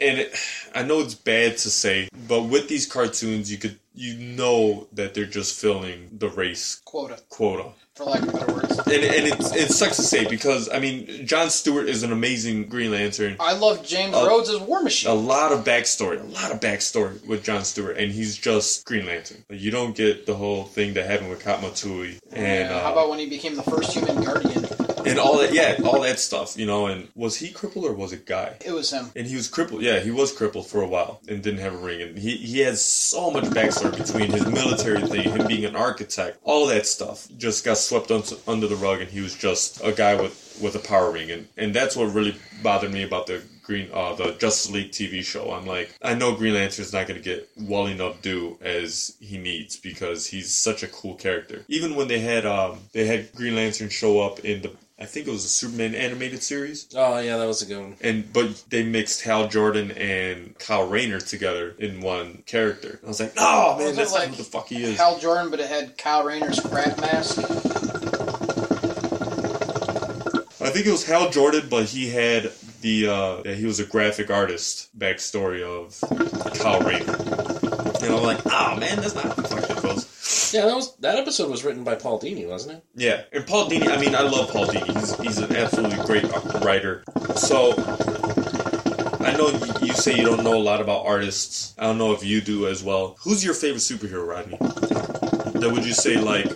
Speaker 2: and it, I know it's bad to say, but with these cartoons, you could you know that they're just filling the race
Speaker 1: Quota,
Speaker 2: quota.
Speaker 1: For lack of better words.
Speaker 2: And, and it, it sucks to say because I mean John Stewart is an amazing Green Lantern.
Speaker 1: I love James
Speaker 2: Uh,
Speaker 1: Rhodes as War Machine.
Speaker 2: a lot of backstory, a lot of backstory with John Stewart, and he's just Green Lantern. Like, you don't get the whole thing that happened with Katma Tui and
Speaker 1: Yeah,
Speaker 2: uh,
Speaker 1: how about when he became the first human guardian?
Speaker 2: And all that. Yeah, all that stuff, you know. And was he crippled or was it Guy?
Speaker 1: It was him.
Speaker 2: And he was crippled. Yeah, he was crippled for a while and didn't have a ring. And he he has so much backstory between his military thing, him being an architect, all that stuff just got swept un- under the rug, and he was just a guy with with a power ring. And and that's what really bothered me about the Green, uh, the Justice League TV show. I'm like, I know Green Lantern's not going to get well enough due as he needs because he's such a cool character. Even when they had, um, they had Green Lantern show up in the, I think it was a Superman animated series,
Speaker 3: Oh yeah, that was a good one.
Speaker 2: and but they mixed Hal Jordan and Kyle Rayner together in one character. I was like, oh man,
Speaker 1: Was
Speaker 2: that's
Speaker 1: like
Speaker 2: not who the fuck he is.
Speaker 1: Hal Jordan, but it had Kyle Rayner's crap mask.
Speaker 2: I think it was Hal Jordan, but he had the uh, yeah, he was a graphic artist backstory of Kyle Rayner. And I'm like, oh man, that's not how the fuck that goes.
Speaker 3: Yeah, that was that episode was written by Paul Dini, wasn't it?
Speaker 2: Yeah, and Paul Dini. I mean, I love Paul Dini. He's he's an absolutely great writer. So I know you- say you don't know a lot about artists. I don't know if you do as well. Who's your favorite superhero, Rodney? That would you say like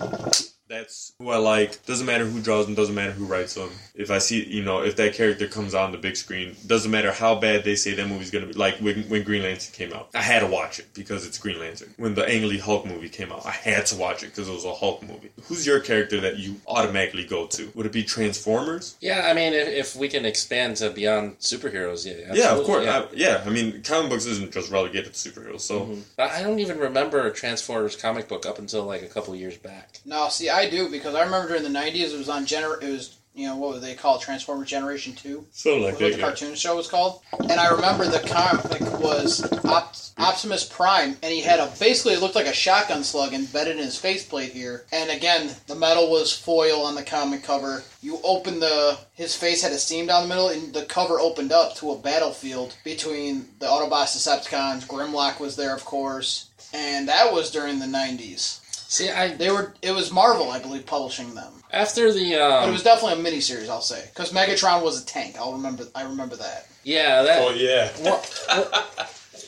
Speaker 2: that's who I like. Doesn't matter who draws them. Doesn't matter who writes them. If I see, you know, if that character comes on the big screen, doesn't matter how bad they say that movie's gonna be. Like when, when Green Lantern came out, I had to watch it because it's Green Lantern. When the Ang Lee Hulk movie came out, I had to watch it because it was a Hulk movie. Who's your character that you automatically go to? Would it be Transformers?
Speaker 3: Yeah, I mean, if, if we can expand to beyond superheroes, yeah, absolutely,
Speaker 2: yeah, of course.
Speaker 3: Yeah.
Speaker 2: I, yeah, I mean, comic books isn't just relegated to superheroes. So
Speaker 3: Mhm. I don't even remember a Transformers comic book up until like a couple years back.
Speaker 1: No, see, I do because I remember during the '90s it was on gener. It was you know what would they call it? Transformers Generation Two.
Speaker 2: something like
Speaker 1: what the
Speaker 2: yeah.
Speaker 1: cartoon show was called. And I remember the comic was Op- Optimus Prime, and he had a basically it looked like a shotgun slug embedded in his faceplate here. And again, the metal was foil on the comic cover. You open the his face had a seam down the middle, and the cover opened up to a battlefield between the Autobots, Decepticons. Grimlock was there, of course, and that was during the '90s.
Speaker 3: See, I
Speaker 1: They were it was Marvel, I believe, publishing them.
Speaker 3: after the
Speaker 1: But
Speaker 3: um,
Speaker 1: it was definitely a miniseries, I'll say, because Megatron was a tank. I'll remember. I remember that.
Speaker 3: yeah that
Speaker 2: Oh yeah.
Speaker 3: Well, well,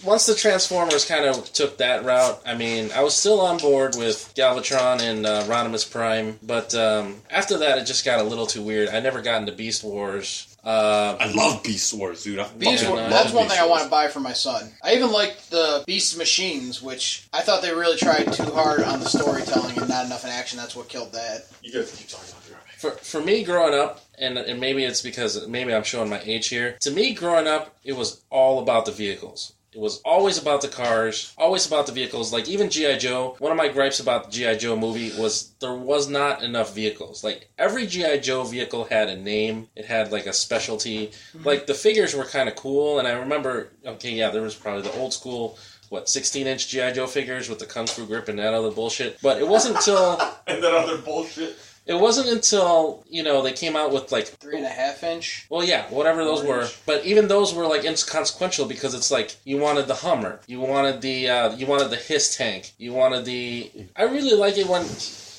Speaker 3: once the Transformers kind of took that route, I mean, I was still on board with Galvatron and uh, Rodimus Prime, but um, after that, it just got a little too weird. I never got into Beast Wars. Uh,
Speaker 2: I love Beast Wars, dude. I
Speaker 1: Beast
Speaker 2: fucking
Speaker 1: War, that's
Speaker 2: love
Speaker 1: one
Speaker 2: Beast
Speaker 1: thing I want to buy for my son. I even liked the Beast Machines, which I thought they really tried too hard on the storytelling and not enough in action. That's what killed that.
Speaker 2: You gotta keep talking about your
Speaker 3: for, for me growing up, and, and maybe it's because maybe I'm showing my age here, to me growing up, it was all about the vehicles. It was always about the cars, always about the vehicles. Like even GI Joe. One of my gripes about the GI Joe movie was there was not enough vehicles. Like every GI Joe vehicle had a name. It had like a specialty. Mm-hmm. Like the figures were kind of cool, and I remember. Okay, yeah, there was probably the old school. What 16 inch GI Joe figures with the kung fu grip and that other bullshit. But it wasn't until
Speaker 2: And that other bullshit.
Speaker 3: It wasn't until you know they came out with like
Speaker 1: Three and a half inch.
Speaker 3: well, yeah, whatever those were. But even those were like inconsequential because it's like you wanted the Hummer, you wanted the uh, you wanted the Hiss tank, you wanted the. I really like it when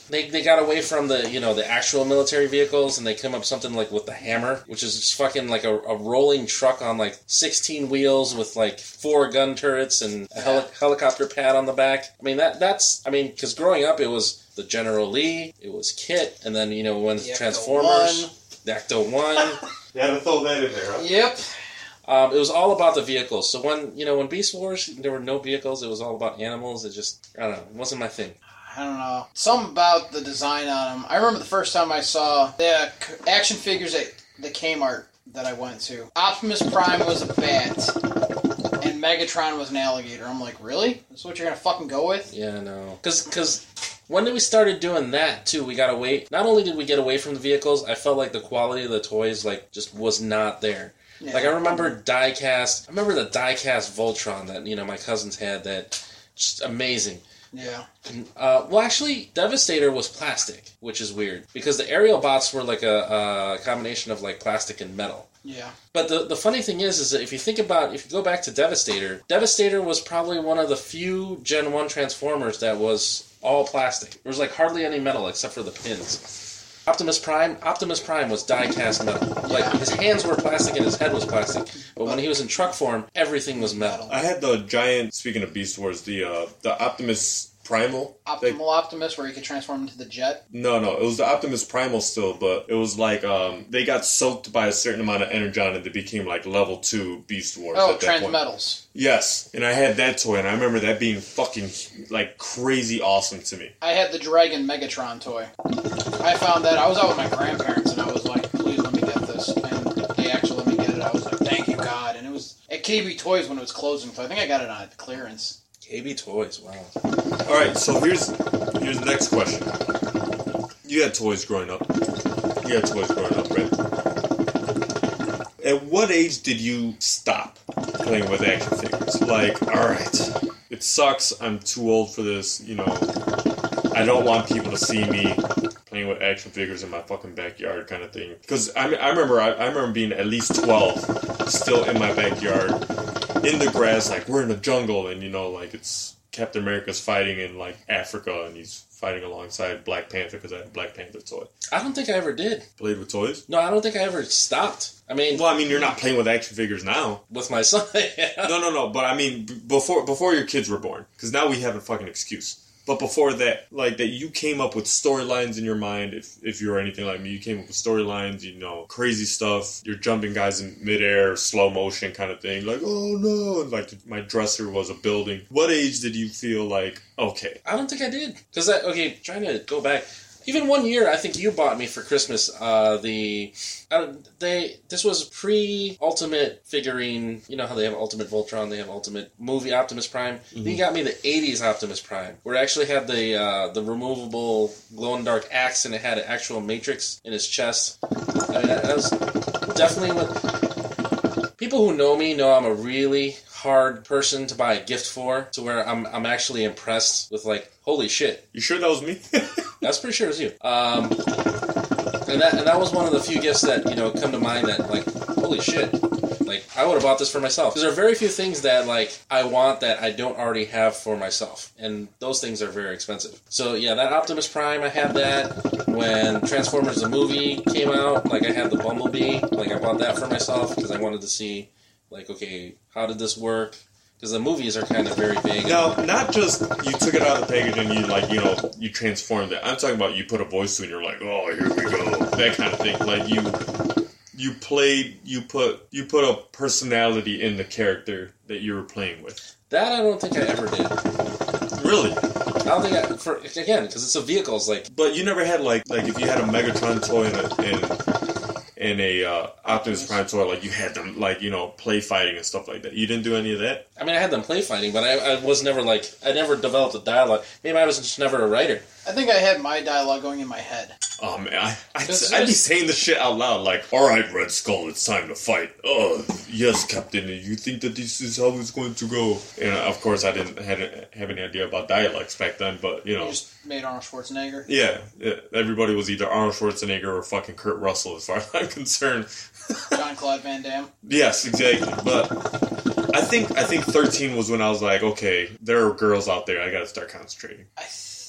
Speaker 3: they they got away from the you know the actual military vehicles and they come up something like with the Hammer, which is just fucking like a, a rolling truck on like sixteen wheels with like four gun turrets and a heli- helicopter pad on the back. I mean that that's I mean because growing up it was the General Lee, it was Kit, and then you know when
Speaker 1: The
Speaker 3: Transformers. Ecto One.
Speaker 2: Had to throw that in there, huh?
Speaker 1: Yep.
Speaker 3: Um, it was all about the vehicles. So when you know when Beast Wars, there were no vehicles. It was all about animals. It just I don't know. It wasn't my thing.
Speaker 1: I don't know. Something about the design on them. I remember the first time I saw the action figures at the Kmart that I went to. Optimus Prime was a bat, and Megatron was an alligator. I'm like, really? That's what you're gonna fucking go with?
Speaker 3: Yeah, no. Because because when we started doing that too, we got away. Not only did we get away from the vehicles, I felt like the quality of the toys like just was not there.
Speaker 1: Yeah.
Speaker 3: Like I remember diecast. I remember the diecast Voltron that you know my cousins had. That just amazing.
Speaker 1: Yeah.
Speaker 3: Uh, well, actually, Devastator was plastic, which is weird because the Aerialbots were like a, a combination of like plastic and metal.
Speaker 1: Yeah.
Speaker 3: But the, the funny thing is, is that if you think about, if you go back to Devastator, Devastator was probably one of the few Gen 1 Transformers that was all plastic. There was like hardly any metal except for the pins. Optimus Prime, Optimus Prime was die-cast metal. Like his hands were plastic and his head was plastic. But when he was in truck form, everything was metal.
Speaker 2: I had the giant. Speaking of Beast Wars, the uh, the Optimus Primal.
Speaker 1: Optimal Optimus, where you could transform into the jet.
Speaker 2: no, no, it was the Optimus Primal still, but it was like um, they got soaked by a certain amount of energon and they became like level two Beast Wars.
Speaker 1: Oh,
Speaker 2: at that point.
Speaker 1: Transmetals.
Speaker 2: Yes, and I had that toy, and I remember that being fucking like crazy awesome to me.
Speaker 1: I had the Dragon Megatron toy. I found that I was out with my grandparents, and I was like, "Please let me get this." And they actually let me get it. I was like, "Thank you, God!" And it was at KB Toys when it was closing, so I think I got it on clearance.
Speaker 3: KB Toys, wow.
Speaker 2: All right, so here's here's the next question. You had toys growing up. You had toys growing up, right? At what age did you stop playing with action figures? Like, all right, it sucks. I'm too old for this. You know, I don't want people to see me playing with action figures in my fucking backyard, kind of thing. Because I, mean, I remember, I, I remember being at least twelve, still in my backyard, in the grass, like we're in the jungle, and you know, like it's Captain America's fighting in like Africa, and he's fighting alongside Black Panther because I had a Black Panther toy.
Speaker 3: I don't think I ever did.
Speaker 2: Played with toys.
Speaker 3: No, I don't think I ever stopped. I mean,
Speaker 2: Well, I mean, you're not playing with action figures now.
Speaker 3: with my son, yeah.
Speaker 2: No, no, no. But I mean, b- before before your kids were born, because now we have a fucking excuse. But before that, like that, you came up with storylines in your mind. If if you're anything like me, you came up with storylines. You know, crazy stuff. You're jumping guys in midair, slow motion kind of thing. Like, oh no! And like my dresser was a building. What age did you feel like okay?
Speaker 3: I don't think I did. Because okay, trying to go back. Even one year, I think you bought me for Christmas uh, the I they. This was pre Ultimate figurine. You know how they have Ultimate Voltron, they have Ultimate movie Optimus Prime. Then you got me the '80s Optimus Prime, where it actually had the uh, the removable glow in the dark axe, and it had an actual matrix in his chest. I mean, that, that was definitely what people who know me know I'm a really hard person to buy a gift for to where I'm I'm actually impressed with like holy shit
Speaker 2: You sure that was me?
Speaker 3: that's pretty sure it was you. Um and that and that was one of the few gifts that you know come to mind that like holy shit. Like I would have bought this for myself. Because there are very few things that like I want that I don't already have for myself. And those things are very expensive. So yeah that Optimus Prime I had that when Transformers the movie came out. Like I had the Bumblebee. Like I bought that for myself because I wanted to see like okay how did this work because the movies are kind of very big
Speaker 2: No, not just you took it out of the package and you like you know you transformed it. I'm talking about you put a voice to it and you're like, oh, here we go, that kind of thing. Like you, you played, you put you put a personality in the character that you were playing with.
Speaker 3: that I don't think I ever did
Speaker 2: Really,
Speaker 3: I don't think I, for again because it's a vehicle. It's like
Speaker 2: but you never had like like if you had a Megatron toy and a, and, and a uh, Optimus Prime toy, like you had them like you know play fighting and stuff like that. You didn't do any of that.
Speaker 3: I mean I had them play fighting, but I, I was never like I never developed a dialogue. Maybe I was just never a writer.
Speaker 1: I think I had my dialogue going in my head.
Speaker 2: Oh man, I, I'd,
Speaker 1: This
Speaker 2: I'd be saying the shit out loud, like, "All right, Red Skull, it's time to fight." Oh, yes, Captain. You think that this is how it's going to go? And of course, I didn't had, have any idea about dialects back then, but you
Speaker 1: You
Speaker 2: know,
Speaker 1: just made Arnold Schwarzenegger.
Speaker 2: yeah, yeah, everybody was either Arnold Schwarzenegger or fucking Kurt Russell, as far as I'm concerned.
Speaker 1: Jean-Claude Van Damme.
Speaker 2: yes, exactly. But I think I think 13 was when I was like, okay, there are girls out there. I got to start concentrating.
Speaker 1: I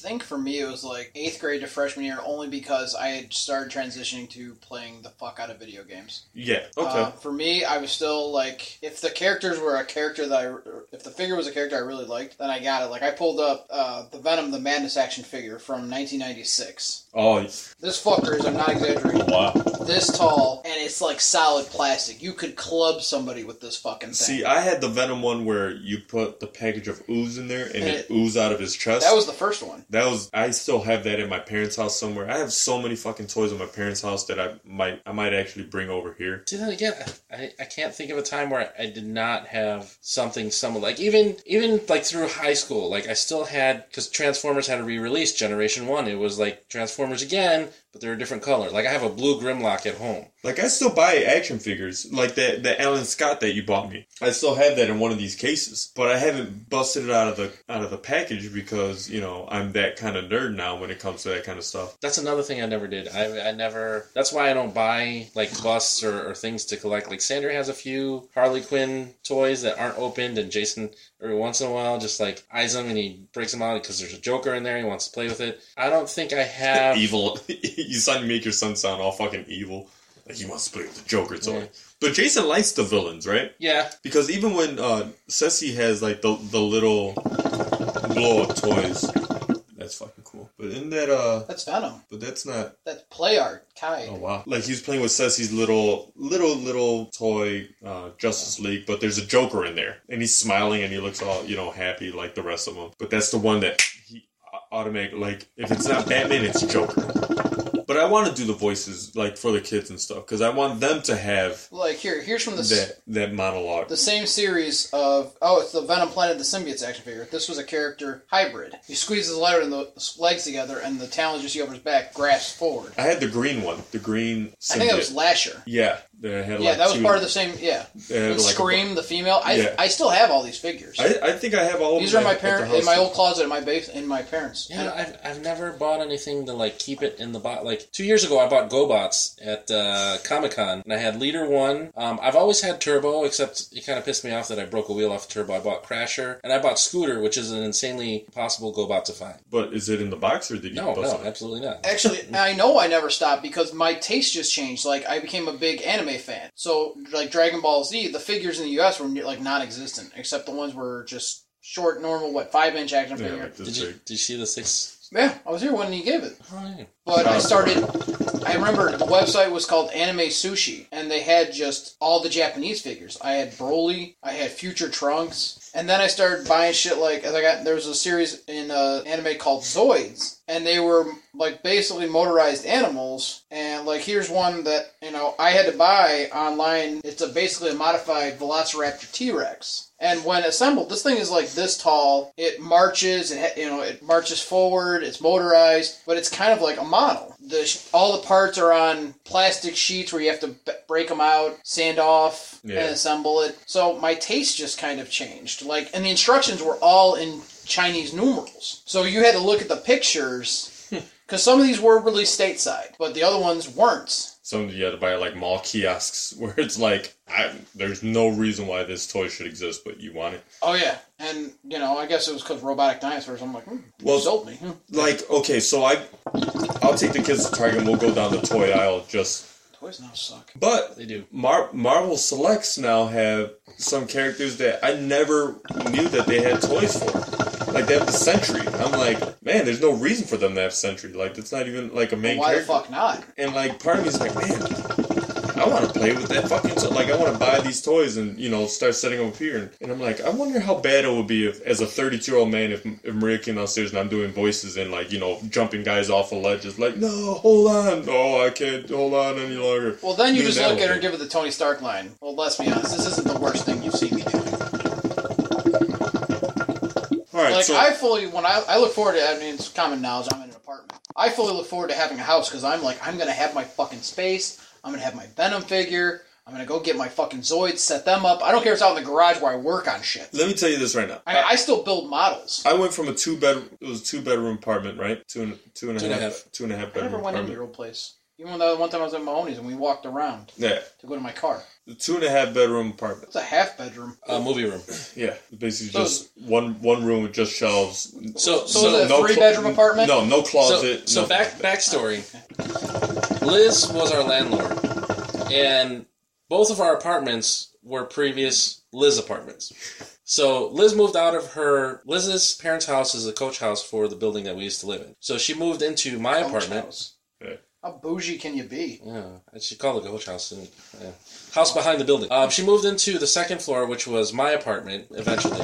Speaker 1: think for me it was like eighth grade to freshman year, only because I had started transitioning to playing the fuck out of video games.
Speaker 2: Yeah. Okay.
Speaker 1: Uh, for me, I was still like, if the characters were a character that I, if the figure was a character I really liked, then I got it. Like I pulled up uh, the Venom the Madness action figure from 1996.
Speaker 2: oh.
Speaker 1: This fucker is, I'm not exaggerating,
Speaker 2: Wow.
Speaker 1: this tall, and it's like solid plastic. You could club somebody with this fucking thing.
Speaker 2: See, I had the Venom one where you put the package of ooze in there and,
Speaker 1: And
Speaker 2: it,
Speaker 1: it-
Speaker 2: oozed out of his chest.
Speaker 1: that was the first one.
Speaker 2: That was I still have that in my parents' house somewhere. I have so many fucking toys in my parents' house that I might I might actually bring over here.
Speaker 3: See then again, I, I can't think of a time where I did not have something similar. Like even even like through high school, like I still had because Transformers had a re-release Generation One. It was like Transformers again, but they're a different color. Like I have a blue Grimlock at home.
Speaker 2: Like I still buy action figures, like that that Alan Scott that you bought me. I still have that in one of these cases, but I haven't busted it out of the out of the package because you know I'm that kind of nerd now when it comes to that kind of stuff.
Speaker 3: That's another thing I never did. I, I never. That's why I don't buy like busts or, or things to collect. Like Sandra has a few Harley Quinn toys that aren't opened, and Jason every once in a while just like eyes them and he breaks them out because there's a Joker in there. He wants to play with it. I don't think I have.
Speaker 2: evil. You son make your son sound all fucking evil. Like he wants to play with the Joker toy.
Speaker 3: Yeah.
Speaker 2: But Jason likes the villains, right?
Speaker 3: Yeah,
Speaker 2: Because even when uh Ceci has like the the little blow up toys, that's fucking cool. But in that uh
Speaker 1: That's Venom.
Speaker 2: but that's not
Speaker 1: That's play art. Kai.
Speaker 2: Oh wow! Like he's playing with Ceci's little, little, little toy uh, Justice League, but there's a Joker in there, and he's smiling and he looks all you know happy like the rest of them. But that's the one that he automatic like if it's not Batman, it's Joker. But I want to do the voices like for the kids and stuff because I want them to have
Speaker 1: Like here, here's from the
Speaker 2: that that monologue.
Speaker 1: the same series of oh, it's the Venom Planet of the Symbiotes action figure. This was a character hybrid. You squeeze his letter and the legs together, and the talons you see over his back grasps forward.
Speaker 2: I had the green one, the green.
Speaker 1: I think that was. Lasher.
Speaker 2: yeah. That had
Speaker 1: Yeah,
Speaker 2: like
Speaker 1: that was
Speaker 2: two-
Speaker 1: part of the same. Yeah,
Speaker 2: they had
Speaker 1: and
Speaker 2: a-
Speaker 1: Scream, the female. I
Speaker 2: Yeah.
Speaker 1: I still have all these figures.
Speaker 2: I, I think I have all.
Speaker 1: These
Speaker 2: of
Speaker 1: are my parents in my old closet in my base in my parents.
Speaker 3: yeah. I've, I've never bought anything to like keep it in the bot. Like two years ago, I bought GoBots at uh, Comic Con, and I had Leader One. Um, I've always had Turbo, except it kind of pissed me off that I broke a wheel off Turbo. I bought Crasher, and I bought Scooter, which is an insanely possible GoBot to find.
Speaker 2: But is it in the box or did you
Speaker 3: No,
Speaker 2: bust
Speaker 3: no,
Speaker 2: it?
Speaker 3: absolutely not.
Speaker 1: Actually, I know I never stopped because my taste just changed. Like I became a big anime fan. So like Dragon Ball Z, the figures in the U.S. were like non-existent, except the ones were just short, normal, what five inch action
Speaker 2: Yeah,
Speaker 1: figure.
Speaker 2: like
Speaker 3: Did you did you see the six?
Speaker 1: Yeah, I was here when he gave it.
Speaker 3: Oh.
Speaker 1: But I started. I remember the website was called Anime Sushi, and they had just all the Japanese figures. I had Broly, I had Future Trunks, and then I started buying shit like as I got there was a series in uh, anime called Zoids, and they were like basically motorized animals. And like here's one that you know I had to buy online. It's a basically a modified Velociraptor T Rex. And when assembled, this thing is like this tall. It marches, ha- you know, it marches forward. It's motorized, but it's kind of like a model. The all the parts are on plastic sheets where you have to b- break them out, sand off,
Speaker 2: Yeah.
Speaker 1: and assemble it. So my taste just kind of changed. Like, and the instructions were all in Chinese numerals. So you had to look at the pictures. Because some of these were released stateside, but the other ones weren't.
Speaker 2: Some you had to buy like mall kiosks where it's like, I, there's no reason why this toy should exist, but you want it.
Speaker 1: Oh yeah, and you know, I guess it was because robotic dinosaurs. I'm like, hmm,
Speaker 2: Well,
Speaker 1: sold me. Hmm.
Speaker 2: Like, okay, so I, I'll take the kids to Target and we'll go down the toy aisle just.
Speaker 1: Toys now suck.
Speaker 2: But
Speaker 3: They do.
Speaker 2: Mar- Marvel Selects now have some characters that I never knew that they had toys for. Like they have the Sentry. I'm like, man, there's no reason for them to have Sentry. Like that's not even like a main
Speaker 1: Why the
Speaker 2: character.
Speaker 1: fuck not?
Speaker 2: And like part of me is like, man, I want to play with that fucking. To- like I want to buy these toys and you know start setting them up here. And, and I'm like, I wonder how bad it would be if, as a 32 year old man, if, if Maria came downstairs and I'm doing voices and like you know jumping guys off of ledges, like, no, hold on, no, I can't hold on any longer.
Speaker 1: Well, then you
Speaker 2: Doing
Speaker 1: just look at her and give her the Tony Stark line. Well, let's be honest, this isn't the worst thing you've seen me
Speaker 2: All right,
Speaker 1: Like
Speaker 2: so
Speaker 1: I fully, when I, I look forward to, I mean, it's common knowledge. I'm in an apartment. I fully look forward to having a house because I'm like, I'm gonna have my fucking space. I'm gonna have my Venom figure. I'm gonna go get my fucking Zoids, set them up. I don't care if it's out in the garage where I work on shit.
Speaker 2: let me tell you this right now.
Speaker 1: I, I still build models.
Speaker 2: I went from a two bed. It was a two bedroom apartment, right? Two and two and a
Speaker 3: Two and a
Speaker 2: half,
Speaker 3: half.
Speaker 2: two and a half
Speaker 1: I
Speaker 2: bedroom
Speaker 1: never went into your old place. Even when the one time I was at Mahoney's and we walked around
Speaker 2: Yeah,
Speaker 1: to go to my car.
Speaker 2: A two and a half bedroom apartment.
Speaker 1: It's a half bedroom.
Speaker 3: A movie room.
Speaker 2: Yeah, basically
Speaker 1: So-
Speaker 2: just one one room with just shelves.
Speaker 3: So,
Speaker 1: So
Speaker 3: so,
Speaker 1: is it a
Speaker 2: no
Speaker 1: three-bedroom
Speaker 2: clo-
Speaker 1: apartment?
Speaker 2: No, no
Speaker 3: so,
Speaker 2: closet.
Speaker 3: so
Speaker 2: nothing
Speaker 3: back
Speaker 2: like
Speaker 3: backstory. Liz was our landlord, and both of our apartments were previous Liz apartments. So Liz moved out of her Liz's parents' house is a coach house for the building that we used to live in. So she moved into my
Speaker 1: Coach
Speaker 3: apartment.
Speaker 1: house.
Speaker 2: Yeah.
Speaker 1: How bougie can you be?
Speaker 3: Yeah, I should call it a coach house. and- yeah. House behind the building. Um, she moved into the second floor, which was my apartment eventually,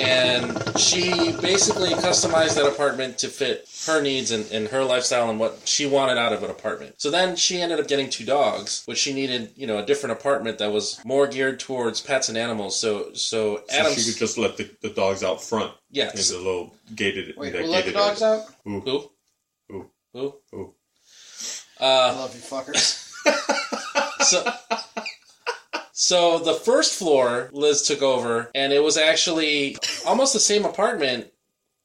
Speaker 3: and she basically customized that apartment to fit her needs and, and her lifestyle and what she wanted out of an apartment. So then she ended up getting two dogs, which she needed, you know, a different apartment that was more geared towards pets and animals. So so
Speaker 2: So she could just let the, the dogs out front in
Speaker 3: yes.
Speaker 2: the little gated.
Speaker 1: Wait,
Speaker 2: that
Speaker 1: who let the dogs
Speaker 2: area.
Speaker 1: out?
Speaker 2: Who?
Speaker 3: Who?
Speaker 2: Who?
Speaker 3: Who?
Speaker 2: Who?
Speaker 1: I
Speaker 3: Uh,
Speaker 1: love you fuckers.
Speaker 3: So so the first floor liz took over and it was actually almost the same apartment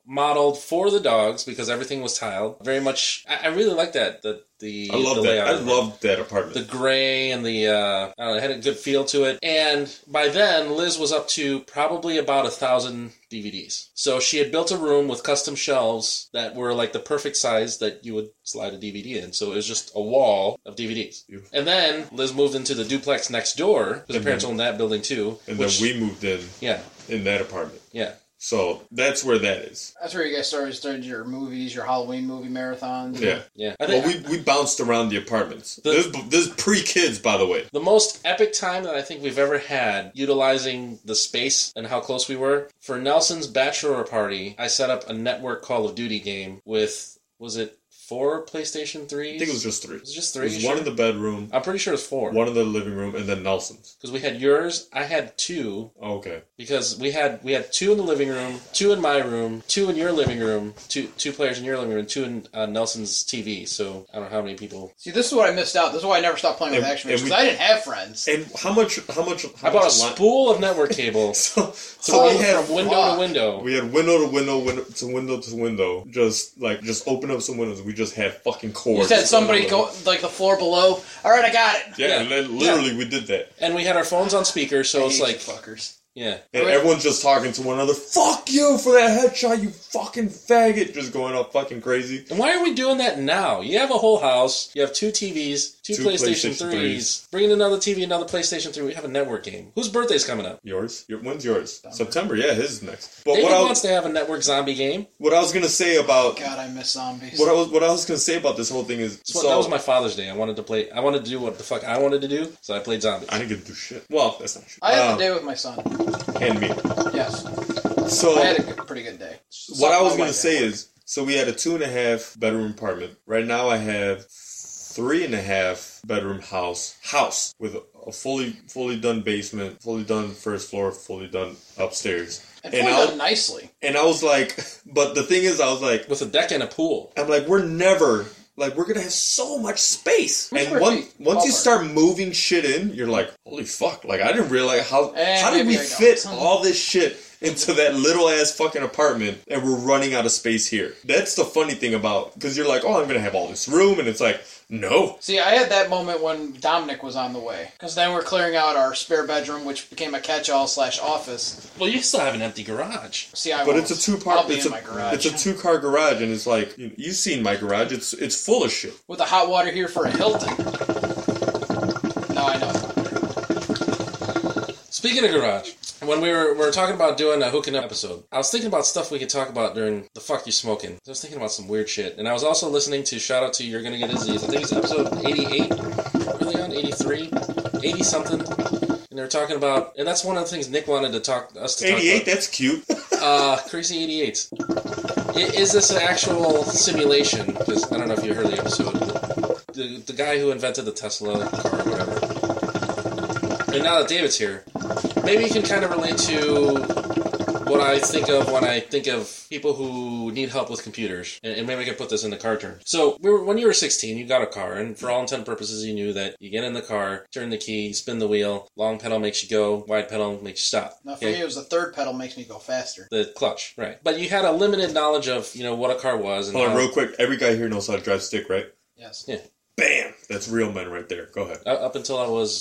Speaker 3: modeled for the dogs because everything was tiled very much i, I really like that the the
Speaker 2: I love that. I
Speaker 3: of it.
Speaker 2: love that apartment.
Speaker 3: the gray and the uh, I don't know, it had a good feel to it. And by then, Liz was up to probably about a thousand DVDs. So she had built a room with custom shelves that were like the perfect size that you would slide a DVD in. So it was just a wall of DVDs.
Speaker 2: Beautiful.
Speaker 3: And then Liz moved into the duplex next door because her parents owned that building too.
Speaker 2: and
Speaker 3: which,
Speaker 2: then we moved in
Speaker 3: yeah,
Speaker 2: in that apartment.
Speaker 3: yeah.
Speaker 2: So that's where that is.
Speaker 1: That's where you guys started started your movies, your Halloween movie marathons.
Speaker 2: Yeah.
Speaker 3: Yeah, I
Speaker 2: Well, we, we bounced around the apartments.
Speaker 3: The-
Speaker 2: this this is pre kids, by the way.
Speaker 3: The most epic time that I think we've ever had utilizing the space and how close we were. For Nelson's bachelor party, I set up a network Call of Duty game with, was it four PlayStation 3s?
Speaker 2: I think it was just three.
Speaker 3: It Was it just
Speaker 2: It
Speaker 3: three?
Speaker 2: was
Speaker 3: You
Speaker 2: one
Speaker 3: sure?
Speaker 2: in the bedroom,
Speaker 3: I'm pretty sure it was four.
Speaker 2: one in the living room, and then Nelson's.
Speaker 3: Because we had yours, I had two.
Speaker 2: Oh, okay.
Speaker 3: Because we had we had two in the living room, two in my room, two in your living room, two two players in your living room, and two in uh, Nelson's TV. So I don't know how many people.
Speaker 1: See, this is what I missed out. This is why I never stopped playing with
Speaker 2: And-
Speaker 1: action
Speaker 2: and
Speaker 1: because I didn't have friends.
Speaker 2: And how much? How much? How
Speaker 3: I bought a
Speaker 2: much li-
Speaker 3: spool of network cable,
Speaker 2: So,
Speaker 3: so
Speaker 2: so
Speaker 3: we
Speaker 2: we had
Speaker 3: from window
Speaker 1: fuck.
Speaker 3: to window.
Speaker 2: we had window to window, window to window to window. Just like just open up some windows. and We just had fucking
Speaker 1: You
Speaker 2: cords.
Speaker 1: just had somebody go like the floor below. All right, I got it.
Speaker 2: Yeah,
Speaker 3: Yeah.
Speaker 2: and then literally we did that,
Speaker 3: And we had our phones on speaker, so it's like,
Speaker 1: fuckers.
Speaker 3: yeah.
Speaker 2: and
Speaker 1: Wait.
Speaker 2: everyone's just talking to one another. Fuck you for that headshot, you fucking faggot! Just going up fucking crazy.
Speaker 3: And why are we doing that now? You have a whole house, you have two TVs, two,
Speaker 2: Two
Speaker 3: PlayStation,
Speaker 2: PlayStation
Speaker 3: 3s, bring in another TV, another PlayStation 3. We have a network game. Whose birthday's coming up?
Speaker 2: Yours? Your, when's yours? September. Yeah, his is next. But
Speaker 3: David
Speaker 2: what I,
Speaker 3: wants to have a network zombie game.
Speaker 2: what I was gonna say about
Speaker 1: God, I miss zombies.
Speaker 2: what I was what I was gonna say about this whole thing is
Speaker 3: That's what-
Speaker 2: so
Speaker 3: that was my Father's Day. I wanted to play. I wanted to do what the fuck I wanted to do, so I played zombies.
Speaker 2: I didn't get to do shit. Well, that's not true.
Speaker 1: I had a um, day with my son.
Speaker 2: and me.
Speaker 1: Yes,
Speaker 2: So
Speaker 1: I had a good, pretty good day.
Speaker 2: what I was gonna
Speaker 1: like
Speaker 2: say is, so we had a two and a half bedroom apartment. Right now, I have three and a half bedroom house house with a fully fully done basement, fully done first floor, fully done upstairs.
Speaker 1: and,
Speaker 2: and
Speaker 1: done nicely.
Speaker 2: And I was like, but the thing is, I was like,
Speaker 3: With a deck and a pool.
Speaker 2: I'm like, we're never like we're gonna have so much space. And
Speaker 1: square
Speaker 2: once once you start moving shit in, you're like, holy fuck! Like I didn't realize how
Speaker 1: Eh,
Speaker 2: how did we fit all this shit into that little ass fucking apartment, and we're running out of space here. That's the funny thing about because you're like, oh, I'm gonna have all this room, and it's like, no,
Speaker 1: See, I had that moment when Dominic was on the way because then we're clearing out our spare bedroom, which became a catch-all slash office.
Speaker 3: Well, you still have an empty garage.
Speaker 1: See, I
Speaker 2: but
Speaker 1: won't.
Speaker 2: it's a two
Speaker 1: I'll
Speaker 2: part.
Speaker 1: be
Speaker 2: It's
Speaker 1: in
Speaker 2: a
Speaker 1: my garage
Speaker 2: it's a two car garage, and it's like you, you've seen my garage. It's it's full of shit.
Speaker 1: with a hot water here for a Hilton. No, I know.
Speaker 3: Speaking of garage, when we were, we were talking about doing a hooking up episode, I was thinking about stuff we could talk about during the fuck you smoking. I was thinking about some weird shit, and I was also listening to shout out to You're Gonna Get a Disease. I think it's episode 88, early on, 83, 80 something. And they were talking about, and that's one of the things Nick wanted to talk us to talk
Speaker 2: Eighty eight. That's cute.
Speaker 3: Uh, Crazy 88. Is this an actual simulation? Because I don't know if you heard the episode. The, the guy who invented the Tesla car or whatever. And now that David's here, maybe you can kind of relate to what I think of when I think of people who need help with computers. And, and maybe I can put this in the car terms. So, we were, when you were 16, you got a car, and for all intent and purposes, you knew that you get in the car, turn the key, spin the wheel, long pedal makes you go, wide pedal makes you stop.
Speaker 1: Now, for
Speaker 3: Okay?
Speaker 1: me, it was the third pedal makes me go faster.
Speaker 3: The clutch, right. But you had a limited knowledge of, you know, what a car was. And
Speaker 2: Hold on,
Speaker 3: how-
Speaker 2: real quick. Every guy here knows how to drive stick, right?
Speaker 1: Yes.
Speaker 3: Yeah.
Speaker 2: Bam! That's real men right there. Go ahead.
Speaker 3: Uh, up until I was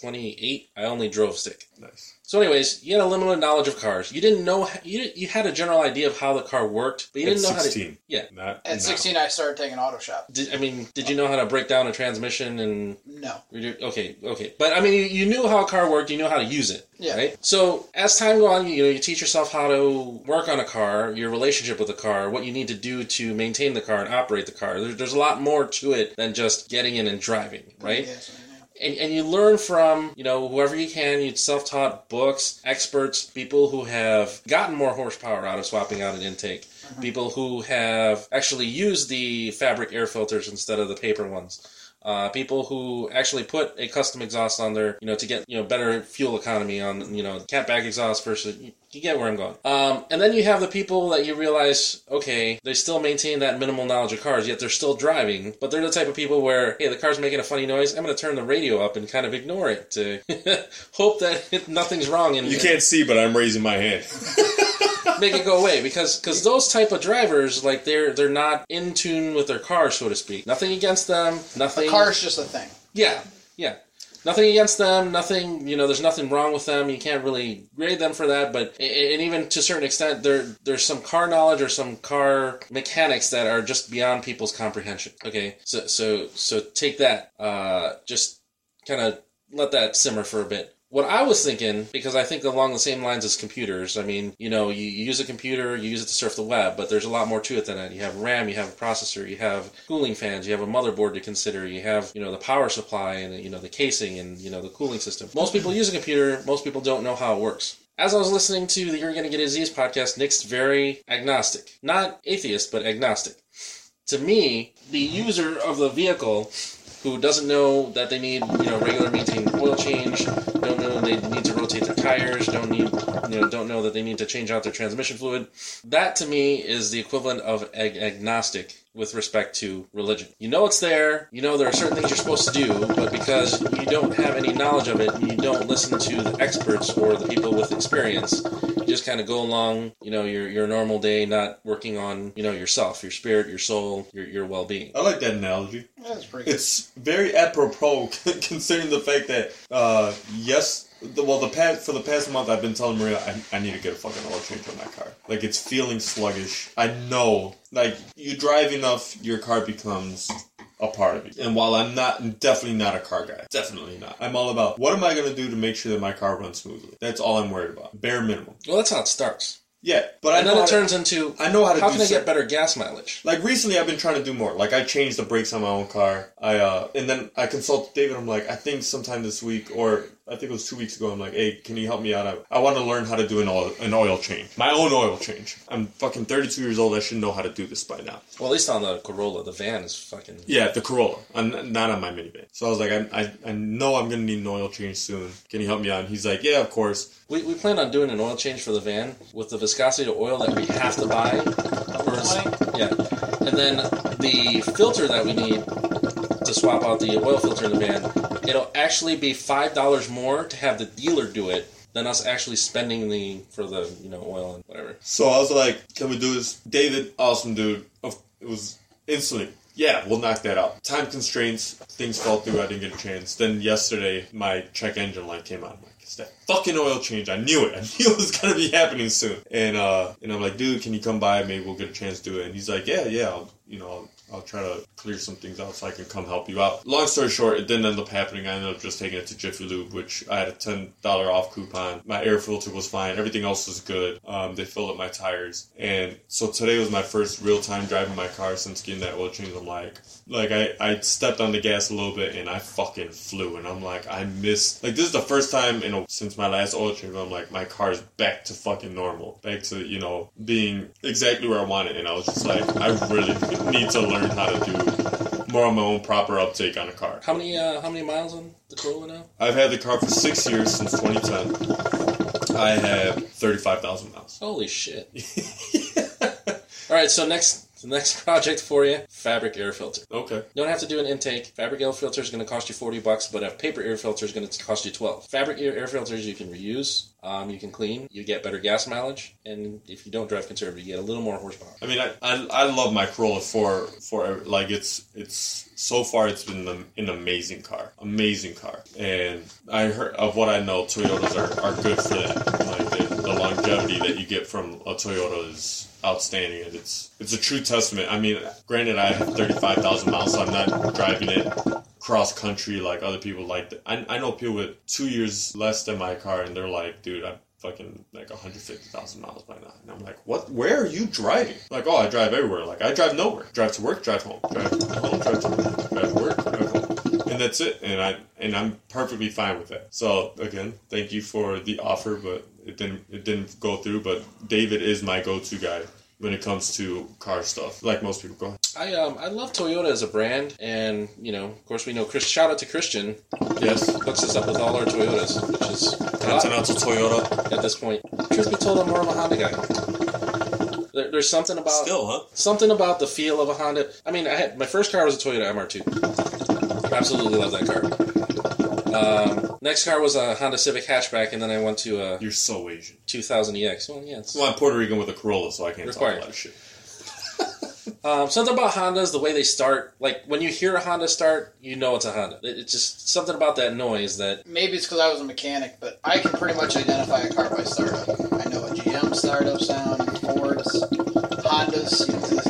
Speaker 3: 28, I only drove stick.
Speaker 2: Nice.
Speaker 3: So, anyways, you had a limited knowledge of cars. You didn't know you you had a general idea of how the car worked, but you
Speaker 2: At
Speaker 3: didn't know how
Speaker 2: 16.
Speaker 3: to. Yeah.
Speaker 2: Not
Speaker 1: At
Speaker 2: now.
Speaker 1: 16, I started taking auto shop.
Speaker 3: Did, I mean, did you know how to break down a transmission and
Speaker 1: No.
Speaker 3: Okay, okay, but I mean, you, you knew how a car worked. You knew how to use it,
Speaker 1: Yeah.
Speaker 3: right? So as time goes on, you, you know, you teach yourself how to work on a car, your relationship with the car, what you need to do to maintain the car and operate the car. There, there's a lot more to it than just getting in and driving, right?
Speaker 1: Yes, I know.
Speaker 3: And, and you learn from you know whoever you can you self-taught books experts people who have gotten more horsepower out of swapping out an intake. Uh-huh. People who have actually used the fabric air filters instead of the paper ones uh, people who actually put a custom exhaust on there, you know, to get you know better fuel economy on you know catback exhaust versus you, you get where I'm going. Um, and then you have the people that you realize, okay, they still maintain that minimal knowledge of cars, yet they're still driving, but they're the type of people where, hey, the car's making a funny noise, I'm going to turn the radio up and kind of ignore it to hope that nothing's wrong and
Speaker 2: You can't see, but I'm raising my hand.
Speaker 3: make it go away because because those type of drivers like they're they're not in tune with their car so to speak nothing against them nothing
Speaker 1: Car's just a thing.
Speaker 3: yeah, yeah. Nothing against them. Nothing. You know, there's nothing wrong with them. You can't really grade them for that. But and even to a certain extent, there there's some car knowledge or some car mechanics that are just beyond people's comprehension. Okay, so so so take that. Uh, just kind of let that simmer for a bit. What I was thinking, because I think along the same lines as computers, I mean, you know, you, you use a computer, you use it to surf the web, but there's a lot more to it than that. You have RAM, you have a processor, you have cooling fans, you have a motherboard to consider, you have, you know, the power supply and, you know, the casing and, you know, the cooling system. Most people use a computer, most people don't know how it works. As I was listening to the You're Gonna Get a Disease podcast, Nick's very agnostic. Not atheist, but agnostic. To me, the user of the vehicle who doesn't know that they need, you know, regular maintained oil change, don't know they need to rotate their tires, don't need, you know, don't know that they need to change out their transmission fluid. That to me is the equivalent of ag- agnostic with respect to religion. You know it's there, you know there are certain things you're supposed to do, but because you don't have any knowledge of it, you don't listen to the experts or the people with experience, you just kind of go along, you know, your your normal day not working on, you know, yourself, your spirit, your soul, your your well-being.
Speaker 2: I like that analogy.
Speaker 1: That's pretty good.
Speaker 2: It's very apropos considering the fact that, uh, yes, the, well, the past for the past month I've been telling Maria I, I need to get a fucking oil change on my car. Like it's feeling sluggish. I know, like you drive enough, your car becomes a part of you. And while I'm not definitely not a car guy, definitely not. I'm all about what am I gonna do to make sure that my car runs smoothly. That's all I'm worried about. Bare minimum.
Speaker 3: Well, that's how it starts.
Speaker 2: Yeah, but I know
Speaker 3: then it
Speaker 2: to-
Speaker 3: turns into
Speaker 2: I know how to
Speaker 3: how can I
Speaker 2: certain-
Speaker 3: get better gas mileage?
Speaker 2: like recently I've been trying to do more. Like I changed the brakes on my own car. I uh and then I consulted David. I'm like, I think sometime this week or I think it was two weeks ago. I'm like, hey, can you help me out? I, I want to learn how to do an oil an oil change, my own oil change. I'm fucking 32 years old. I should know how to do this by now.
Speaker 3: Well, at least on the Corolla, the van is fucking.
Speaker 2: Yeah, the Corolla. I'm not on my minivan. So I was like, I, I, I know I'm gonna need an oil change soon. Can you help me out? And he's like, Yeah, of course.
Speaker 3: We, we plan on doing an oil change for the van with the viscosity of oil that we have to buy. Whereas- yeah, and then the filter that we need to swap out the oil filter in the van, it'll actually be five dollars more to have the dealer do it than us actually spending the for the you know oil and whatever.
Speaker 2: So I was like, Can we do this? David, awesome dude. It was instantly. Yeah, we'll knock that out. Time constraints, things fell through. I didn't get a chance. Then yesterday, my check engine light came on. I'm like, it's that fucking oil change. I knew it. I knew it was gonna be happening soon. And uh, and I'm like, dude, can you come by? Maybe we'll get a chance to do it. And he's like, yeah, yeah. I'll, you know, I'll, I'll try to clear some things out so I can come help you out. Long story short, it didn't end up happening. I ended up just taking it to Jiffy Lube, which I had a ten dollar off coupon. My air filter was fine. Everything else was good. Um, they filled up my tires, and so today was my first real time driving my car since getting that oil change. I'm like, like I, I stepped on the gas a little bit and I fucking flew, and I'm like, I miss like this is the first time in a, since my last oil change. I'm like, my car's back to fucking normal, back to you know being exactly where I wanted and I was just like, I really need to learn how to do more on my own proper uptake on a car.
Speaker 3: How many uh, how many miles on the Corolla now?
Speaker 2: I've had the car for six years since 2010. I have 35,000 miles.
Speaker 3: Holy shit! All right, so next The next project for you: fabric air filter.
Speaker 2: Okay.
Speaker 3: You don't have to do an intake. Fabric air filter is going to cost you forty bucks, but a paper air filter is going to cost you twelve. Fabric air, air filters you can reuse. Um, you can clean. You get better gas mileage, and if you don't drive conservative, you get a little more horsepower.
Speaker 2: I mean, I, I, I love my Corolla for for like it's it's so far it's been an, amazing car, amazing car, and I heard of what I know, Toyotas are, are good for that. Like longevity that you get from a Toyota is outstanding, and it's it's a true testament. I mean, granted, I have thirty five thousand miles, so I'm not driving it cross country like other people like. I, I know people with two years less than my car and they're like, dude, I'm fucking like 150,000 miles by now. And I'm like, what? Where are you driving? Like, oh, I drive everywhere. Like, I drive nowhere. Drive to work, drive home. Drive home, drive to work. Drive to work, drive home. And that's it. And I and I'm perfectly fine with that. So again, thank you for the offer, but it didn't it didn't go through. But David is my go-to guy when it comes to car stuff. Like most people, go ahead.
Speaker 3: I um I love Toyota as a brand, and you know, of course, we know Chris. Shout out to Christian,
Speaker 2: Yes.
Speaker 3: hooks us up with all our Toyotas, which is a lot
Speaker 2: Continental Toyota.
Speaker 3: at this point. Truth be told, I'm more of a Honda guy. There, there's something about
Speaker 2: Still, huh?
Speaker 3: something about the feel of a Honda. I mean, I had my first car was a Toyota MR2. Absolutely love that car. Um, next car was a Honda Civic hatchback, and then I went to a
Speaker 2: You're so Asian.
Speaker 3: 2000 EX. Well, yeah, it's,
Speaker 2: Well, I'm Puerto Rican with a Corolla, so I can't
Speaker 3: Required.
Speaker 2: talk a lot of shit.
Speaker 3: um, something about Hondas, the way they start. Like when you hear a Honda start, you know it's a Honda. It- It's just something about that noise that
Speaker 1: Maybe it's because I was a mechanic, but I can pretty much identify a car by startup. I know a GM startup sound, Fords, Hondas, even to this day. Like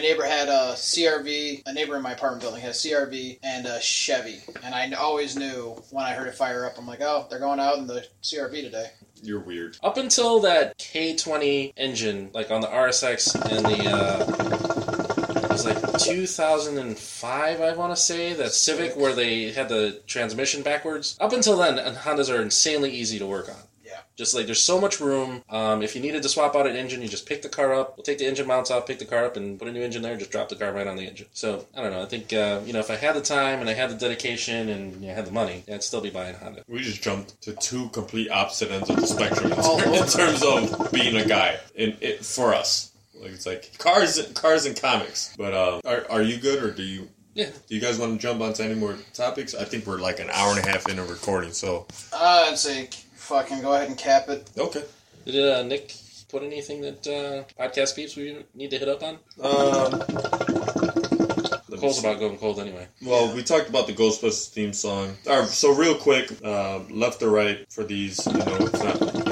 Speaker 1: my neighbor had a CRV, a neighbor in my apartment building had a CRV and a Chevy, and I always knew when I heard it fire up, I'm like, oh, they're going out in the CRV today.
Speaker 2: You're weird.
Speaker 3: up until that K20 engine, like on the RSX and the uh, it was like 2005, I want to say that Civic where they had the transmission backwards. Up until then, and Hondas are insanely easy to work on.
Speaker 1: Yeah.
Speaker 3: Just like there's so much room. Um, if you needed to swap out an engine, you just pick the car up. We'll take the engine mounts out, pick the car up, and put a new engine there. Just drop the car right on the engine. So I don't know. I think uh, you know if I had the time and I had the dedication and you know, had the money, I'd still be buying a Honda.
Speaker 2: We just jumped to two complete opposite ends of the spectrum in, in terms of being a guy. In it for us, like it's like cars, cars and comics. But uh, are are you good or do you?
Speaker 3: Yeah.
Speaker 2: Do you guys want to jump onto any more topics? I think we're like an hour and a half into recording, so
Speaker 1: Uh, I'd say fucking go ahead and cap it.
Speaker 2: okay.
Speaker 3: Did uh, Nick put anything that uh, podcast peeps we need to hit up on?
Speaker 2: Um, let me
Speaker 3: Cole's
Speaker 2: see.
Speaker 3: about going cold anyway.
Speaker 2: Well, we talked about the Ghostbusters theme song. All right, so real quick, uh, left or right for these. You know, it's not. I know we're not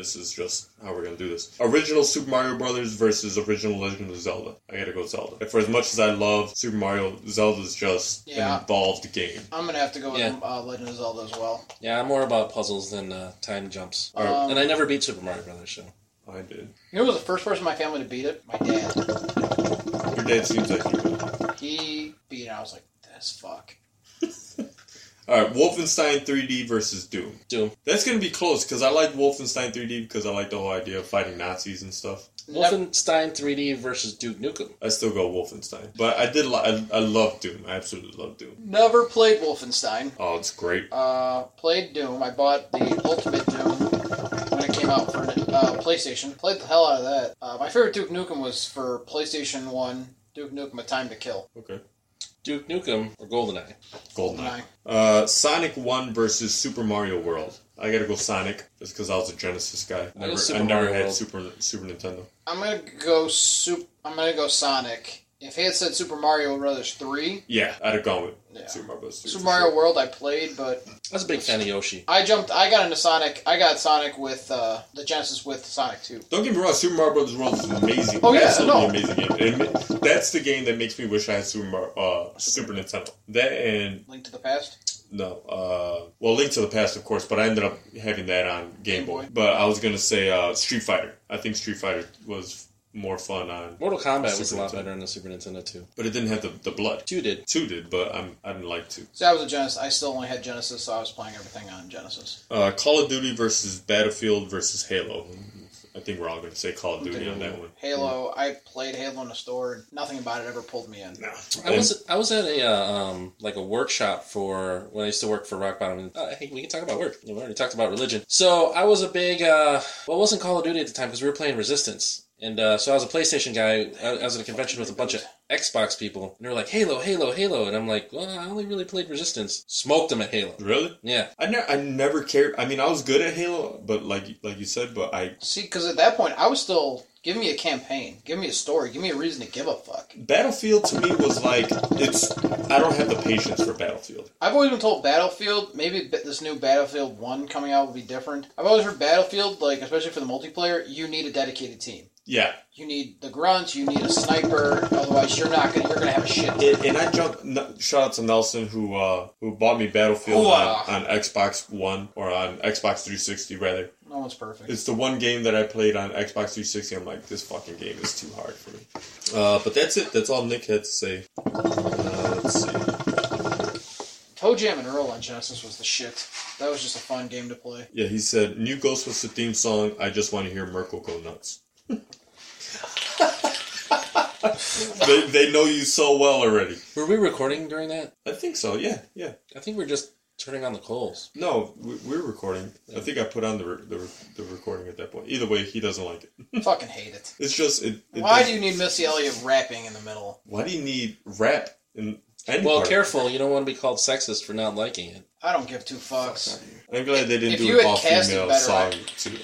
Speaker 2: this is just how we're gonna do this. Original Super Mario Brothers versus original Legend of Zelda. I gotta go Zelda. For as much as I love Super Mario, Zelda's just
Speaker 1: Yeah.
Speaker 2: an involved game.
Speaker 1: I'm gonna have to go with
Speaker 3: Yeah.
Speaker 1: uh, Legend of Zelda as well.
Speaker 3: Yeah, I'm more about puzzles than uh, time jumps.
Speaker 2: All right,
Speaker 1: Um,
Speaker 3: And I never beat Super Mario Brothers, so.
Speaker 2: I did.
Speaker 1: You know who was the first person in my family to beat it? My dad.
Speaker 2: Your dad seems like you. would.
Speaker 1: He beat it. I was like, this fuck.
Speaker 2: All right, Wolfenstein 3D versus Doom.
Speaker 3: Doom.
Speaker 2: That's gonna be close because I like Wolfenstein 3D because I like the whole idea of fighting Nazis and stuff.
Speaker 3: Wolfenstein 3D versus Duke Nukem.
Speaker 2: I still go Wolfenstein, but I did. Li- I, I love Doom. I absolutely love Doom.
Speaker 1: Never played Wolfenstein.
Speaker 2: Oh, it's great.
Speaker 1: Uh, played Doom. I bought the Ultimate Doom when it came out for uh, PlayStation. Played the hell out of that. Uh, my favorite Duke Nukem was for PlayStation One. Duke Nukem: A Time to Kill.
Speaker 2: Okay.
Speaker 3: Duke Nukem or GoldenEye.
Speaker 2: Goldeneye. Uh, Sonic One versus Super Mario World. I gotta go Sonic just because I was a Genesis guy.
Speaker 3: I
Speaker 2: Never,
Speaker 3: guess
Speaker 2: I never
Speaker 3: Mario
Speaker 2: had
Speaker 3: World.
Speaker 2: Super Super Nintendo.
Speaker 1: I'm gonna go Sup- I'm gonna go Sonic. If he had said Super Mario Brothers three,
Speaker 2: Yeah, I'd have gone with
Speaker 1: Yeah.
Speaker 2: Super Mario Bros. 3
Speaker 1: Super Mario
Speaker 2: sure.
Speaker 1: World I played, but
Speaker 3: I was a big fan of Yoshi.
Speaker 1: I jumped. I got into Sonic. I got Sonic with uh, the Genesis with Sonic Two.
Speaker 2: Don't get me wrong, Super Mario Bros. World is an amazing.
Speaker 1: Oh, yeah,
Speaker 2: absolutely
Speaker 1: no.
Speaker 2: amazing game. It ma- that's the game that makes me wish I had Super Mario, uh, Super Nintendo. That and
Speaker 1: Link to the Past.
Speaker 2: No, uh, well, Link to the Past, of course, but I ended up having that on Game
Speaker 1: Game
Speaker 2: Boy.
Speaker 1: Boy.
Speaker 2: But I was gonna say uh, Street Fighter. I think Street Fighter was more fun on,
Speaker 3: Mortal Kombat was a lot
Speaker 2: Nintendo.
Speaker 3: better on the Super Nintendo too.
Speaker 2: but it didn't have the, the blood.
Speaker 3: Two did.
Speaker 2: Two did, but I'm, I didn't like two.
Speaker 1: So I was a Genesis. I still only had Genesis, so I was playing everything on Genesis.
Speaker 2: Uh, Call of Duty versus Battlefield versus Halo. I think we're all going to say Call of Duty on that one.
Speaker 1: Halo. I played Halo in the store. and Nothing about it ever pulled me in.
Speaker 2: No.
Speaker 3: I was I was at a uh, um like a workshop for when I used to work for Rock Bottom. And, uh, hey, we can talk about work. We already talked about religion. So I was a big uh well, it wasn't Call of Duty at the time because we were playing Resistance. And uh, so I was a PlayStation guy. I I was at a convention with a bunch of Xbox people, and they were like, "Halo, Halo, Halo," and I'm like, "Well, I only really played Resistance. Smoked them at Halo."
Speaker 2: Really?
Speaker 3: Yeah,
Speaker 2: I, ne- I never cared. I mean, I was good at Halo, but like like you said, but I
Speaker 1: See, because at that point, I was still give me a campaign, give me a story, give me a reason to give a fuck.
Speaker 2: Battlefield to me was like it's. I don't have the patience for Battlefield.
Speaker 1: I've always been told Battlefield, maybe this new Battlefield One coming out will be different. I've always heard Battlefield, like especially for the multiplayer, you need a dedicated team.
Speaker 2: Yeah,
Speaker 1: You need the grunts, you need a sniper, otherwise you're not gonna you're gonna have a shit.
Speaker 2: and, and I jump. n- Shout out to Nelson who uh who bought me Battlefield on, on Xbox One or on Xbox 360 rather.
Speaker 1: No one's perfect.
Speaker 2: It's the one game that I played on Xbox 360. I'm like, this fucking game is too hard for me. Uh, but that's it. That's all Nick had to say. Uh, let's see.
Speaker 1: Toe Jam and Earl on Genesis was the shit. That was just a fun game to play.
Speaker 2: Yeah, he said, "New Ghost was the theme song. I just want to hear Merkle go nuts." they they know you so well already.
Speaker 3: were we recording during that?
Speaker 2: I think so. Yeah, yeah.
Speaker 3: I think we're just turning on the coals.
Speaker 2: No, we, we're recording. I think I put on the, re- the re- the recording at that point. Either way, he doesn't like it.
Speaker 1: Fucking hate it.
Speaker 2: It's just it. it
Speaker 1: Why
Speaker 2: does-
Speaker 1: do you need Missy Elliott rapping in the middle?
Speaker 2: Why do you need rap in any
Speaker 3: Well,
Speaker 2: part?
Speaker 3: careful, you don't want to be called sexist for not liking it.
Speaker 1: I don't give two fucks.
Speaker 2: I'm glad they didn't
Speaker 1: If
Speaker 2: do
Speaker 1: you
Speaker 2: an
Speaker 1: had
Speaker 2: all
Speaker 1: cast it
Speaker 2: female
Speaker 1: better,
Speaker 2: song
Speaker 1: I-
Speaker 2: too.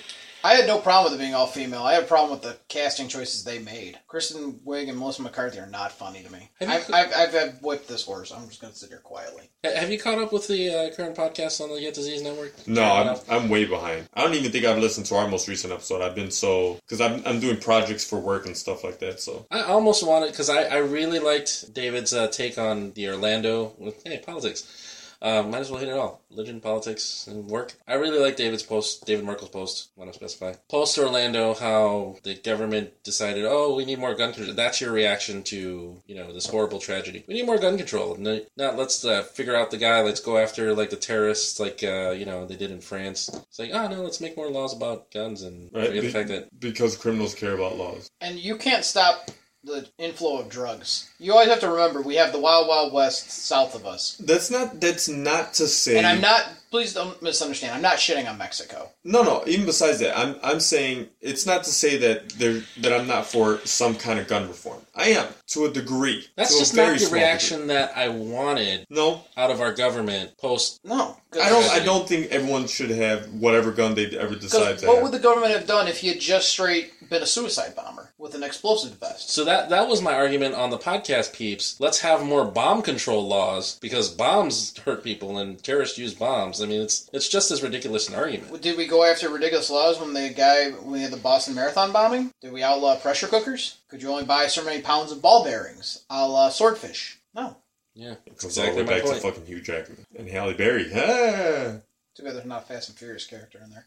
Speaker 1: I had no problem with it being all female. I had a problem with the casting choices they made. Kristen Wiig and Melissa McCarthy are not funny to me.
Speaker 3: Have
Speaker 1: I've, I've, I've, I've whipped this horse. I'm just going to sit here quietly.
Speaker 3: Have you caught up with the uh, current podcast on the Get Disease Network?
Speaker 2: No, I'm. I'm way behind. I don't even think I've listened to our most recent episode. I've been so because I'm I'm doing projects for work and stuff like that. So
Speaker 3: I almost wanted because I, I really liked David's uh, take on the Orlando with hey politics. Um, might as well hit it all: religion, politics, and work. I really like David's post, David Merkle's post. Want to specify post Orlando? How the government decided, oh, we need more gun control. That's your reaction to you know this horrible tragedy. We need more gun control. No- Not let's uh, figure out the guy. Let's go after like the terrorists, like uh, you know they did in France. It's like, oh no, let's make more laws about guns and
Speaker 2: Right,
Speaker 3: forget the fact that
Speaker 2: because criminals care about laws.
Speaker 1: And you can't stop the inflow of drugs. You always have to remember we have the Wild Wild West south of us.
Speaker 2: That's not that's not to say.
Speaker 1: And I'm not, please don't misunderstand, I'm not shitting on Mexico.
Speaker 2: No, no. Even besides that, I'm I'm saying it's not to say that there that I'm not for some kind of gun reform. I am to a degree.
Speaker 3: that's
Speaker 2: to
Speaker 3: just not the
Speaker 2: small degree.
Speaker 3: reaction that I wanted
Speaker 2: No,
Speaker 3: out of our government post.
Speaker 1: No.
Speaker 2: I don't. I don't think everyone should have whatever gun they ever decide
Speaker 1: Because
Speaker 2: to
Speaker 1: what
Speaker 2: have.
Speaker 1: would the government have done if he had just straight been a suicide bomber with an explosive vest?
Speaker 3: So that that was my argument on the podcast, peeps. Let's have more bomb control laws because bombs hurt people and terrorists use bombs. I mean, it's it's just as ridiculous an argument.
Speaker 1: Did we go after ridiculous laws when the guy when we had the Boston Marathon bombing? Did we outlaw pressure cookers? Could you only buy so many pounds of ball bearings, a la swordfish? No.
Speaker 3: Yeah,
Speaker 2: It
Speaker 3: that's
Speaker 2: comes
Speaker 3: exactly
Speaker 2: all the way back
Speaker 3: point.
Speaker 2: to fucking Hugh Jackman and Halle Berry. Ah.
Speaker 1: Too bad there's not a Fast and Furious character in there.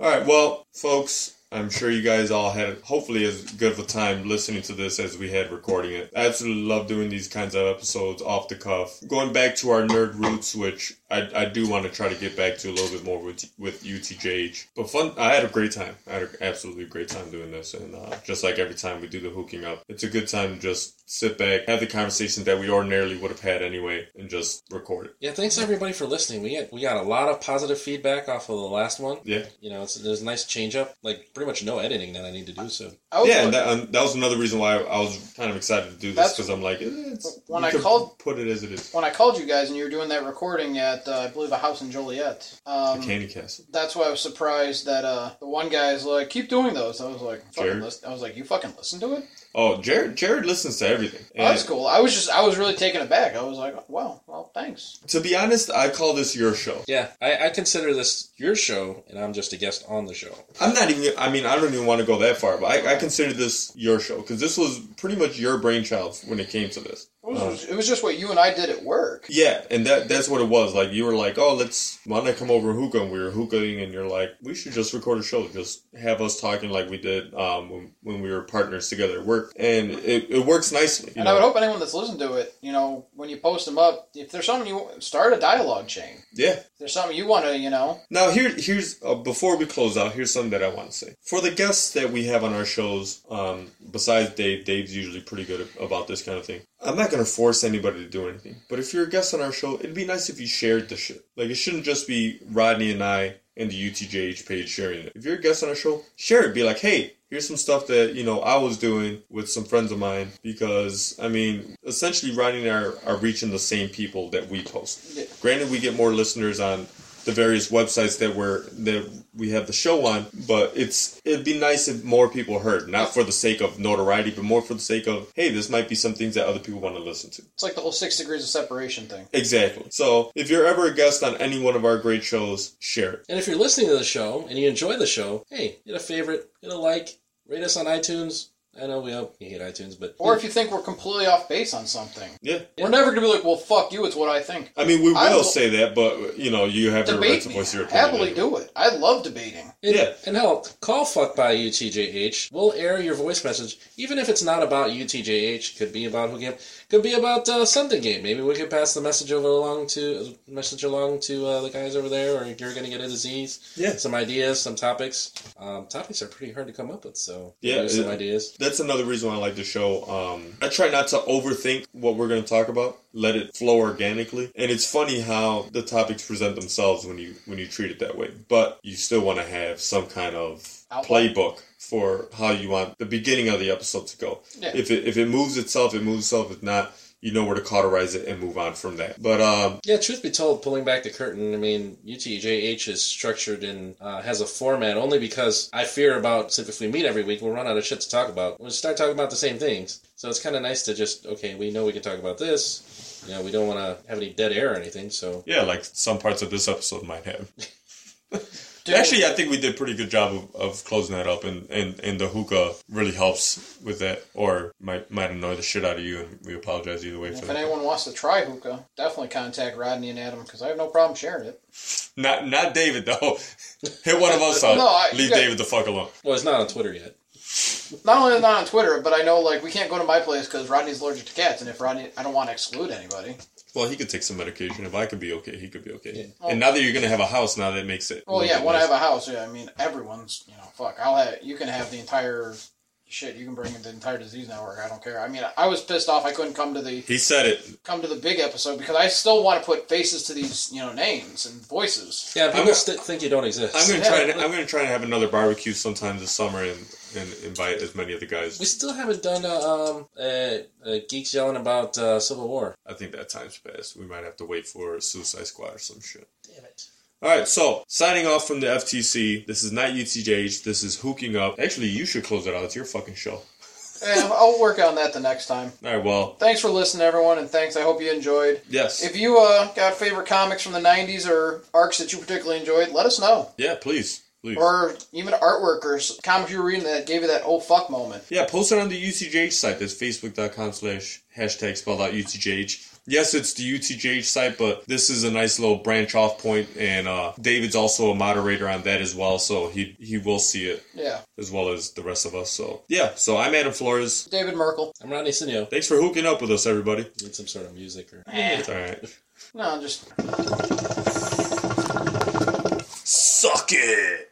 Speaker 2: All right, well, folks, I'm sure you guys all had hopefully as good of a time listening to this as we had recording it. I absolutely love doing these kinds of episodes off the cuff. Going back to our nerd roots, which I, I do want to try to get back to a little bit more with with UTJH. But fun, I had a great time. I had an absolutely great time doing this, and uh, just like every time we do the hooking up, it's a good time to just sit back, have the conversation that we ordinarily would have had anyway, and just record it.
Speaker 3: Yeah, thanks everybody for listening. We got we got a lot of positive feedback off of the last one.
Speaker 2: Yeah,
Speaker 3: You know, it's there's a nice change up. Like pretty much no editing that I need to do. So
Speaker 1: I was
Speaker 2: yeah, and that, um, that was another reason why I was kind of excited to do this because I'm like, eh, it's,
Speaker 1: When
Speaker 2: you
Speaker 1: I
Speaker 2: could
Speaker 1: called-
Speaker 2: put it as it is.
Speaker 1: when I called you guys and you were doing that recording at uh, I believe a house in Joliet. Um,
Speaker 2: the Candy Castle.
Speaker 1: that's why I was surprised that uh, the one guy's like, "Keep doing those." I was like, fucking
Speaker 2: Jared?
Speaker 1: listen. I was like, "You fucking listen to it."
Speaker 2: Oh, Jared. Jared listens to everything.
Speaker 1: Oh, that's cool. I was just, I was really taken aback. I was like, "Wow, well, thanks."
Speaker 2: To be honest, I call this your show.
Speaker 3: yeah, I, I consider this your show, and I'm just a guest on the show.
Speaker 2: I'm not even. I mean, I don't even want to go that far, but I, I consider this your show because this was pretty much your brainchild when it came to this.
Speaker 1: It was, it was just what you and I did at work.
Speaker 2: Yeah, and that that's what it was. Like you were like, "Oh, let's why not come over and hookah?" And we were hookahing, and you're like, "We should just record a show, just have us talking like we did um, when, when we were partners together at work." And it, it works nicely.
Speaker 1: And
Speaker 2: know?
Speaker 1: I would hope anyone that's listened to it, you know, when you post them up, if there's something you start a dialogue chain.
Speaker 2: yeah.
Speaker 1: If there's something you want to, you know,
Speaker 2: Now here here's uh, before we close out, here's something that I want to say for the guests that we have on our shows. Um, besides Dave, Dave's usually pretty good about this kind of thing. I'm not gonna force anybody to do anything, but if you're a guest on our show, it'd be nice if you shared the shit. Like it shouldn't just be Rodney and I and the UTJH page sharing it. If you're a guest on our show, share it. Be like, hey, here's some stuff that you know I was doing with some friends of mine because I mean, essentially, Rodney and I are, are reaching the same people that we post.
Speaker 1: Yeah.
Speaker 2: Granted, we get more listeners on the various websites that we're that we have the show on, but it's it'd be nice if more people heard, not for the sake of notoriety, but more for the sake of hey, this might be some things that other people want to listen to.
Speaker 1: it's like the whole six degrees of separation thing.
Speaker 2: Exactly. So if you're ever a guest on any one of our great shows, share it.
Speaker 3: And if you're listening to the show and you enjoy the show, hey, hit a favorite, hit a like, rate us on iTunes. I know we all you hate iTunes, but
Speaker 1: Or if you think we're completely off base on something,
Speaker 2: Yeah.
Speaker 1: we're never gonna be like, well, fuck you. It's what I think.
Speaker 2: I mean, we
Speaker 1: I
Speaker 2: will
Speaker 1: will-
Speaker 2: say that, but you know, you have your right
Speaker 1: Debate
Speaker 2: to
Speaker 1: me.
Speaker 2: voice your opinion.
Speaker 1: Happily do it. I love debating.
Speaker 3: And,
Speaker 2: Yeah.
Speaker 3: And hell, call fuck by UTJH. We'll air your voice message, even if it's not about UTJH. Could be about who game. Could be about uh, something game. Maybe we could pass the message over along to message along to uh, the guys over there, or you're gonna get a disease.
Speaker 2: Yeah.
Speaker 3: Some ideas, some topics. Um, topics are pretty hard to come up with, so
Speaker 2: Yeah,
Speaker 3: maybe some
Speaker 2: it-
Speaker 3: ideas.
Speaker 2: That's another reason why I like the show. Um, I try not to overthink what we're going to talk about. Let it flow organically, and it's funny how the topics present themselves when you when you treat it that way. But you still want to have some kind of
Speaker 1: Outline.
Speaker 2: playbook for how you want the beginning of the episode to go.
Speaker 1: Yeah.
Speaker 2: If it if it moves itself, it moves itself. If not, you know where to cauterize it and move on from that. But um,
Speaker 3: Yeah, truth be told, pulling back the curtain, I mean, UTJH is structured and uh, has a format only because I fear about if we meet every week, we'll run out of shit to talk about. We'll start talking about the same things. So it's kind of nice to just, okay, we know we can talk about this. You know, we don't want to have any dead air or anything, so.
Speaker 2: yeah, like some parts of this episode might have.
Speaker 1: Dude,
Speaker 2: Actually, I think we did a pretty good job of, of closing that up, and, and, and the hookah really helps with that, or might might annoy the shit out of you, and we apologize either way for
Speaker 1: if
Speaker 2: that.
Speaker 1: anyone wants to try hookah, definitely contact Rodney and Adam because I have no problem sharing it.
Speaker 2: Not not David though. Hit one of us up.
Speaker 1: No, I-
Speaker 2: Leave
Speaker 1: you got-
Speaker 2: David the fuck alone.
Speaker 3: Well, it's not on Twitter yet.
Speaker 1: Not only not on Twitter, but I know like we can't go to my place because Rodney's allergic to cats, and if Rodney, I don't want to exclude anybody.
Speaker 2: Well, he could take some medication. If I could be okay, he could be okay.
Speaker 3: Yeah.
Speaker 2: And now that you're gonna have a house, now that makes it.
Speaker 1: Well, yeah, when I have a house, yeah, I mean everyone's, you know, fuck. I'll have you can have the entire shit. You can bring the entire disease network. I don't care. I mean, I was pissed off I couldn't come to the
Speaker 2: He said it.
Speaker 1: come to the big episode because I still want to put faces to these, you know, names and voices.
Speaker 3: Yeah, people
Speaker 2: gonna-
Speaker 3: st- think you don't exist.
Speaker 2: I'm gonna
Speaker 1: Yeah,
Speaker 2: try. To, I'm gonna try to have another barbecue sometime this summer and, and invite as many of the guys.
Speaker 3: we still haven't done a, um, a, a geeks yelling about uh, Civil War.
Speaker 2: I think that time's passed. We might have to wait for Suicide Squad or some shit. All right, so signing off from the FTC. This is not UTJH. This is hooking up. Actually, you should close it out. It's your fucking show.
Speaker 1: I'll work on that the next time.
Speaker 2: All right, well,
Speaker 1: Thanks for listening, everyone, and thanks. I hope you enjoyed.
Speaker 2: yes,
Speaker 1: If you uh, got favorite comics from the '90s or arcs that you particularly enjoyed, let us know.
Speaker 2: yeah, please, please.
Speaker 1: Or even artwork or comics you were reading that gave you that oh fuck moment.
Speaker 2: Yeah, post it on the UTJH site. That's facebook.com slash hashtag spelled out UTJH. Yes, it's the UTJH site, but this is a nice little branch off point, and uh, David's also a moderator on that as well, so he he will see it
Speaker 1: Yeah,
Speaker 2: as well as the rest of us. So yeah, so I'm Adam Flores.
Speaker 1: David Merkle.
Speaker 3: I'm Rodney Sinio.
Speaker 2: Thanks for hooking up with us, everybody.
Speaker 3: Need some sort of music or.
Speaker 2: It's all right.
Speaker 1: No, just
Speaker 2: Suck it.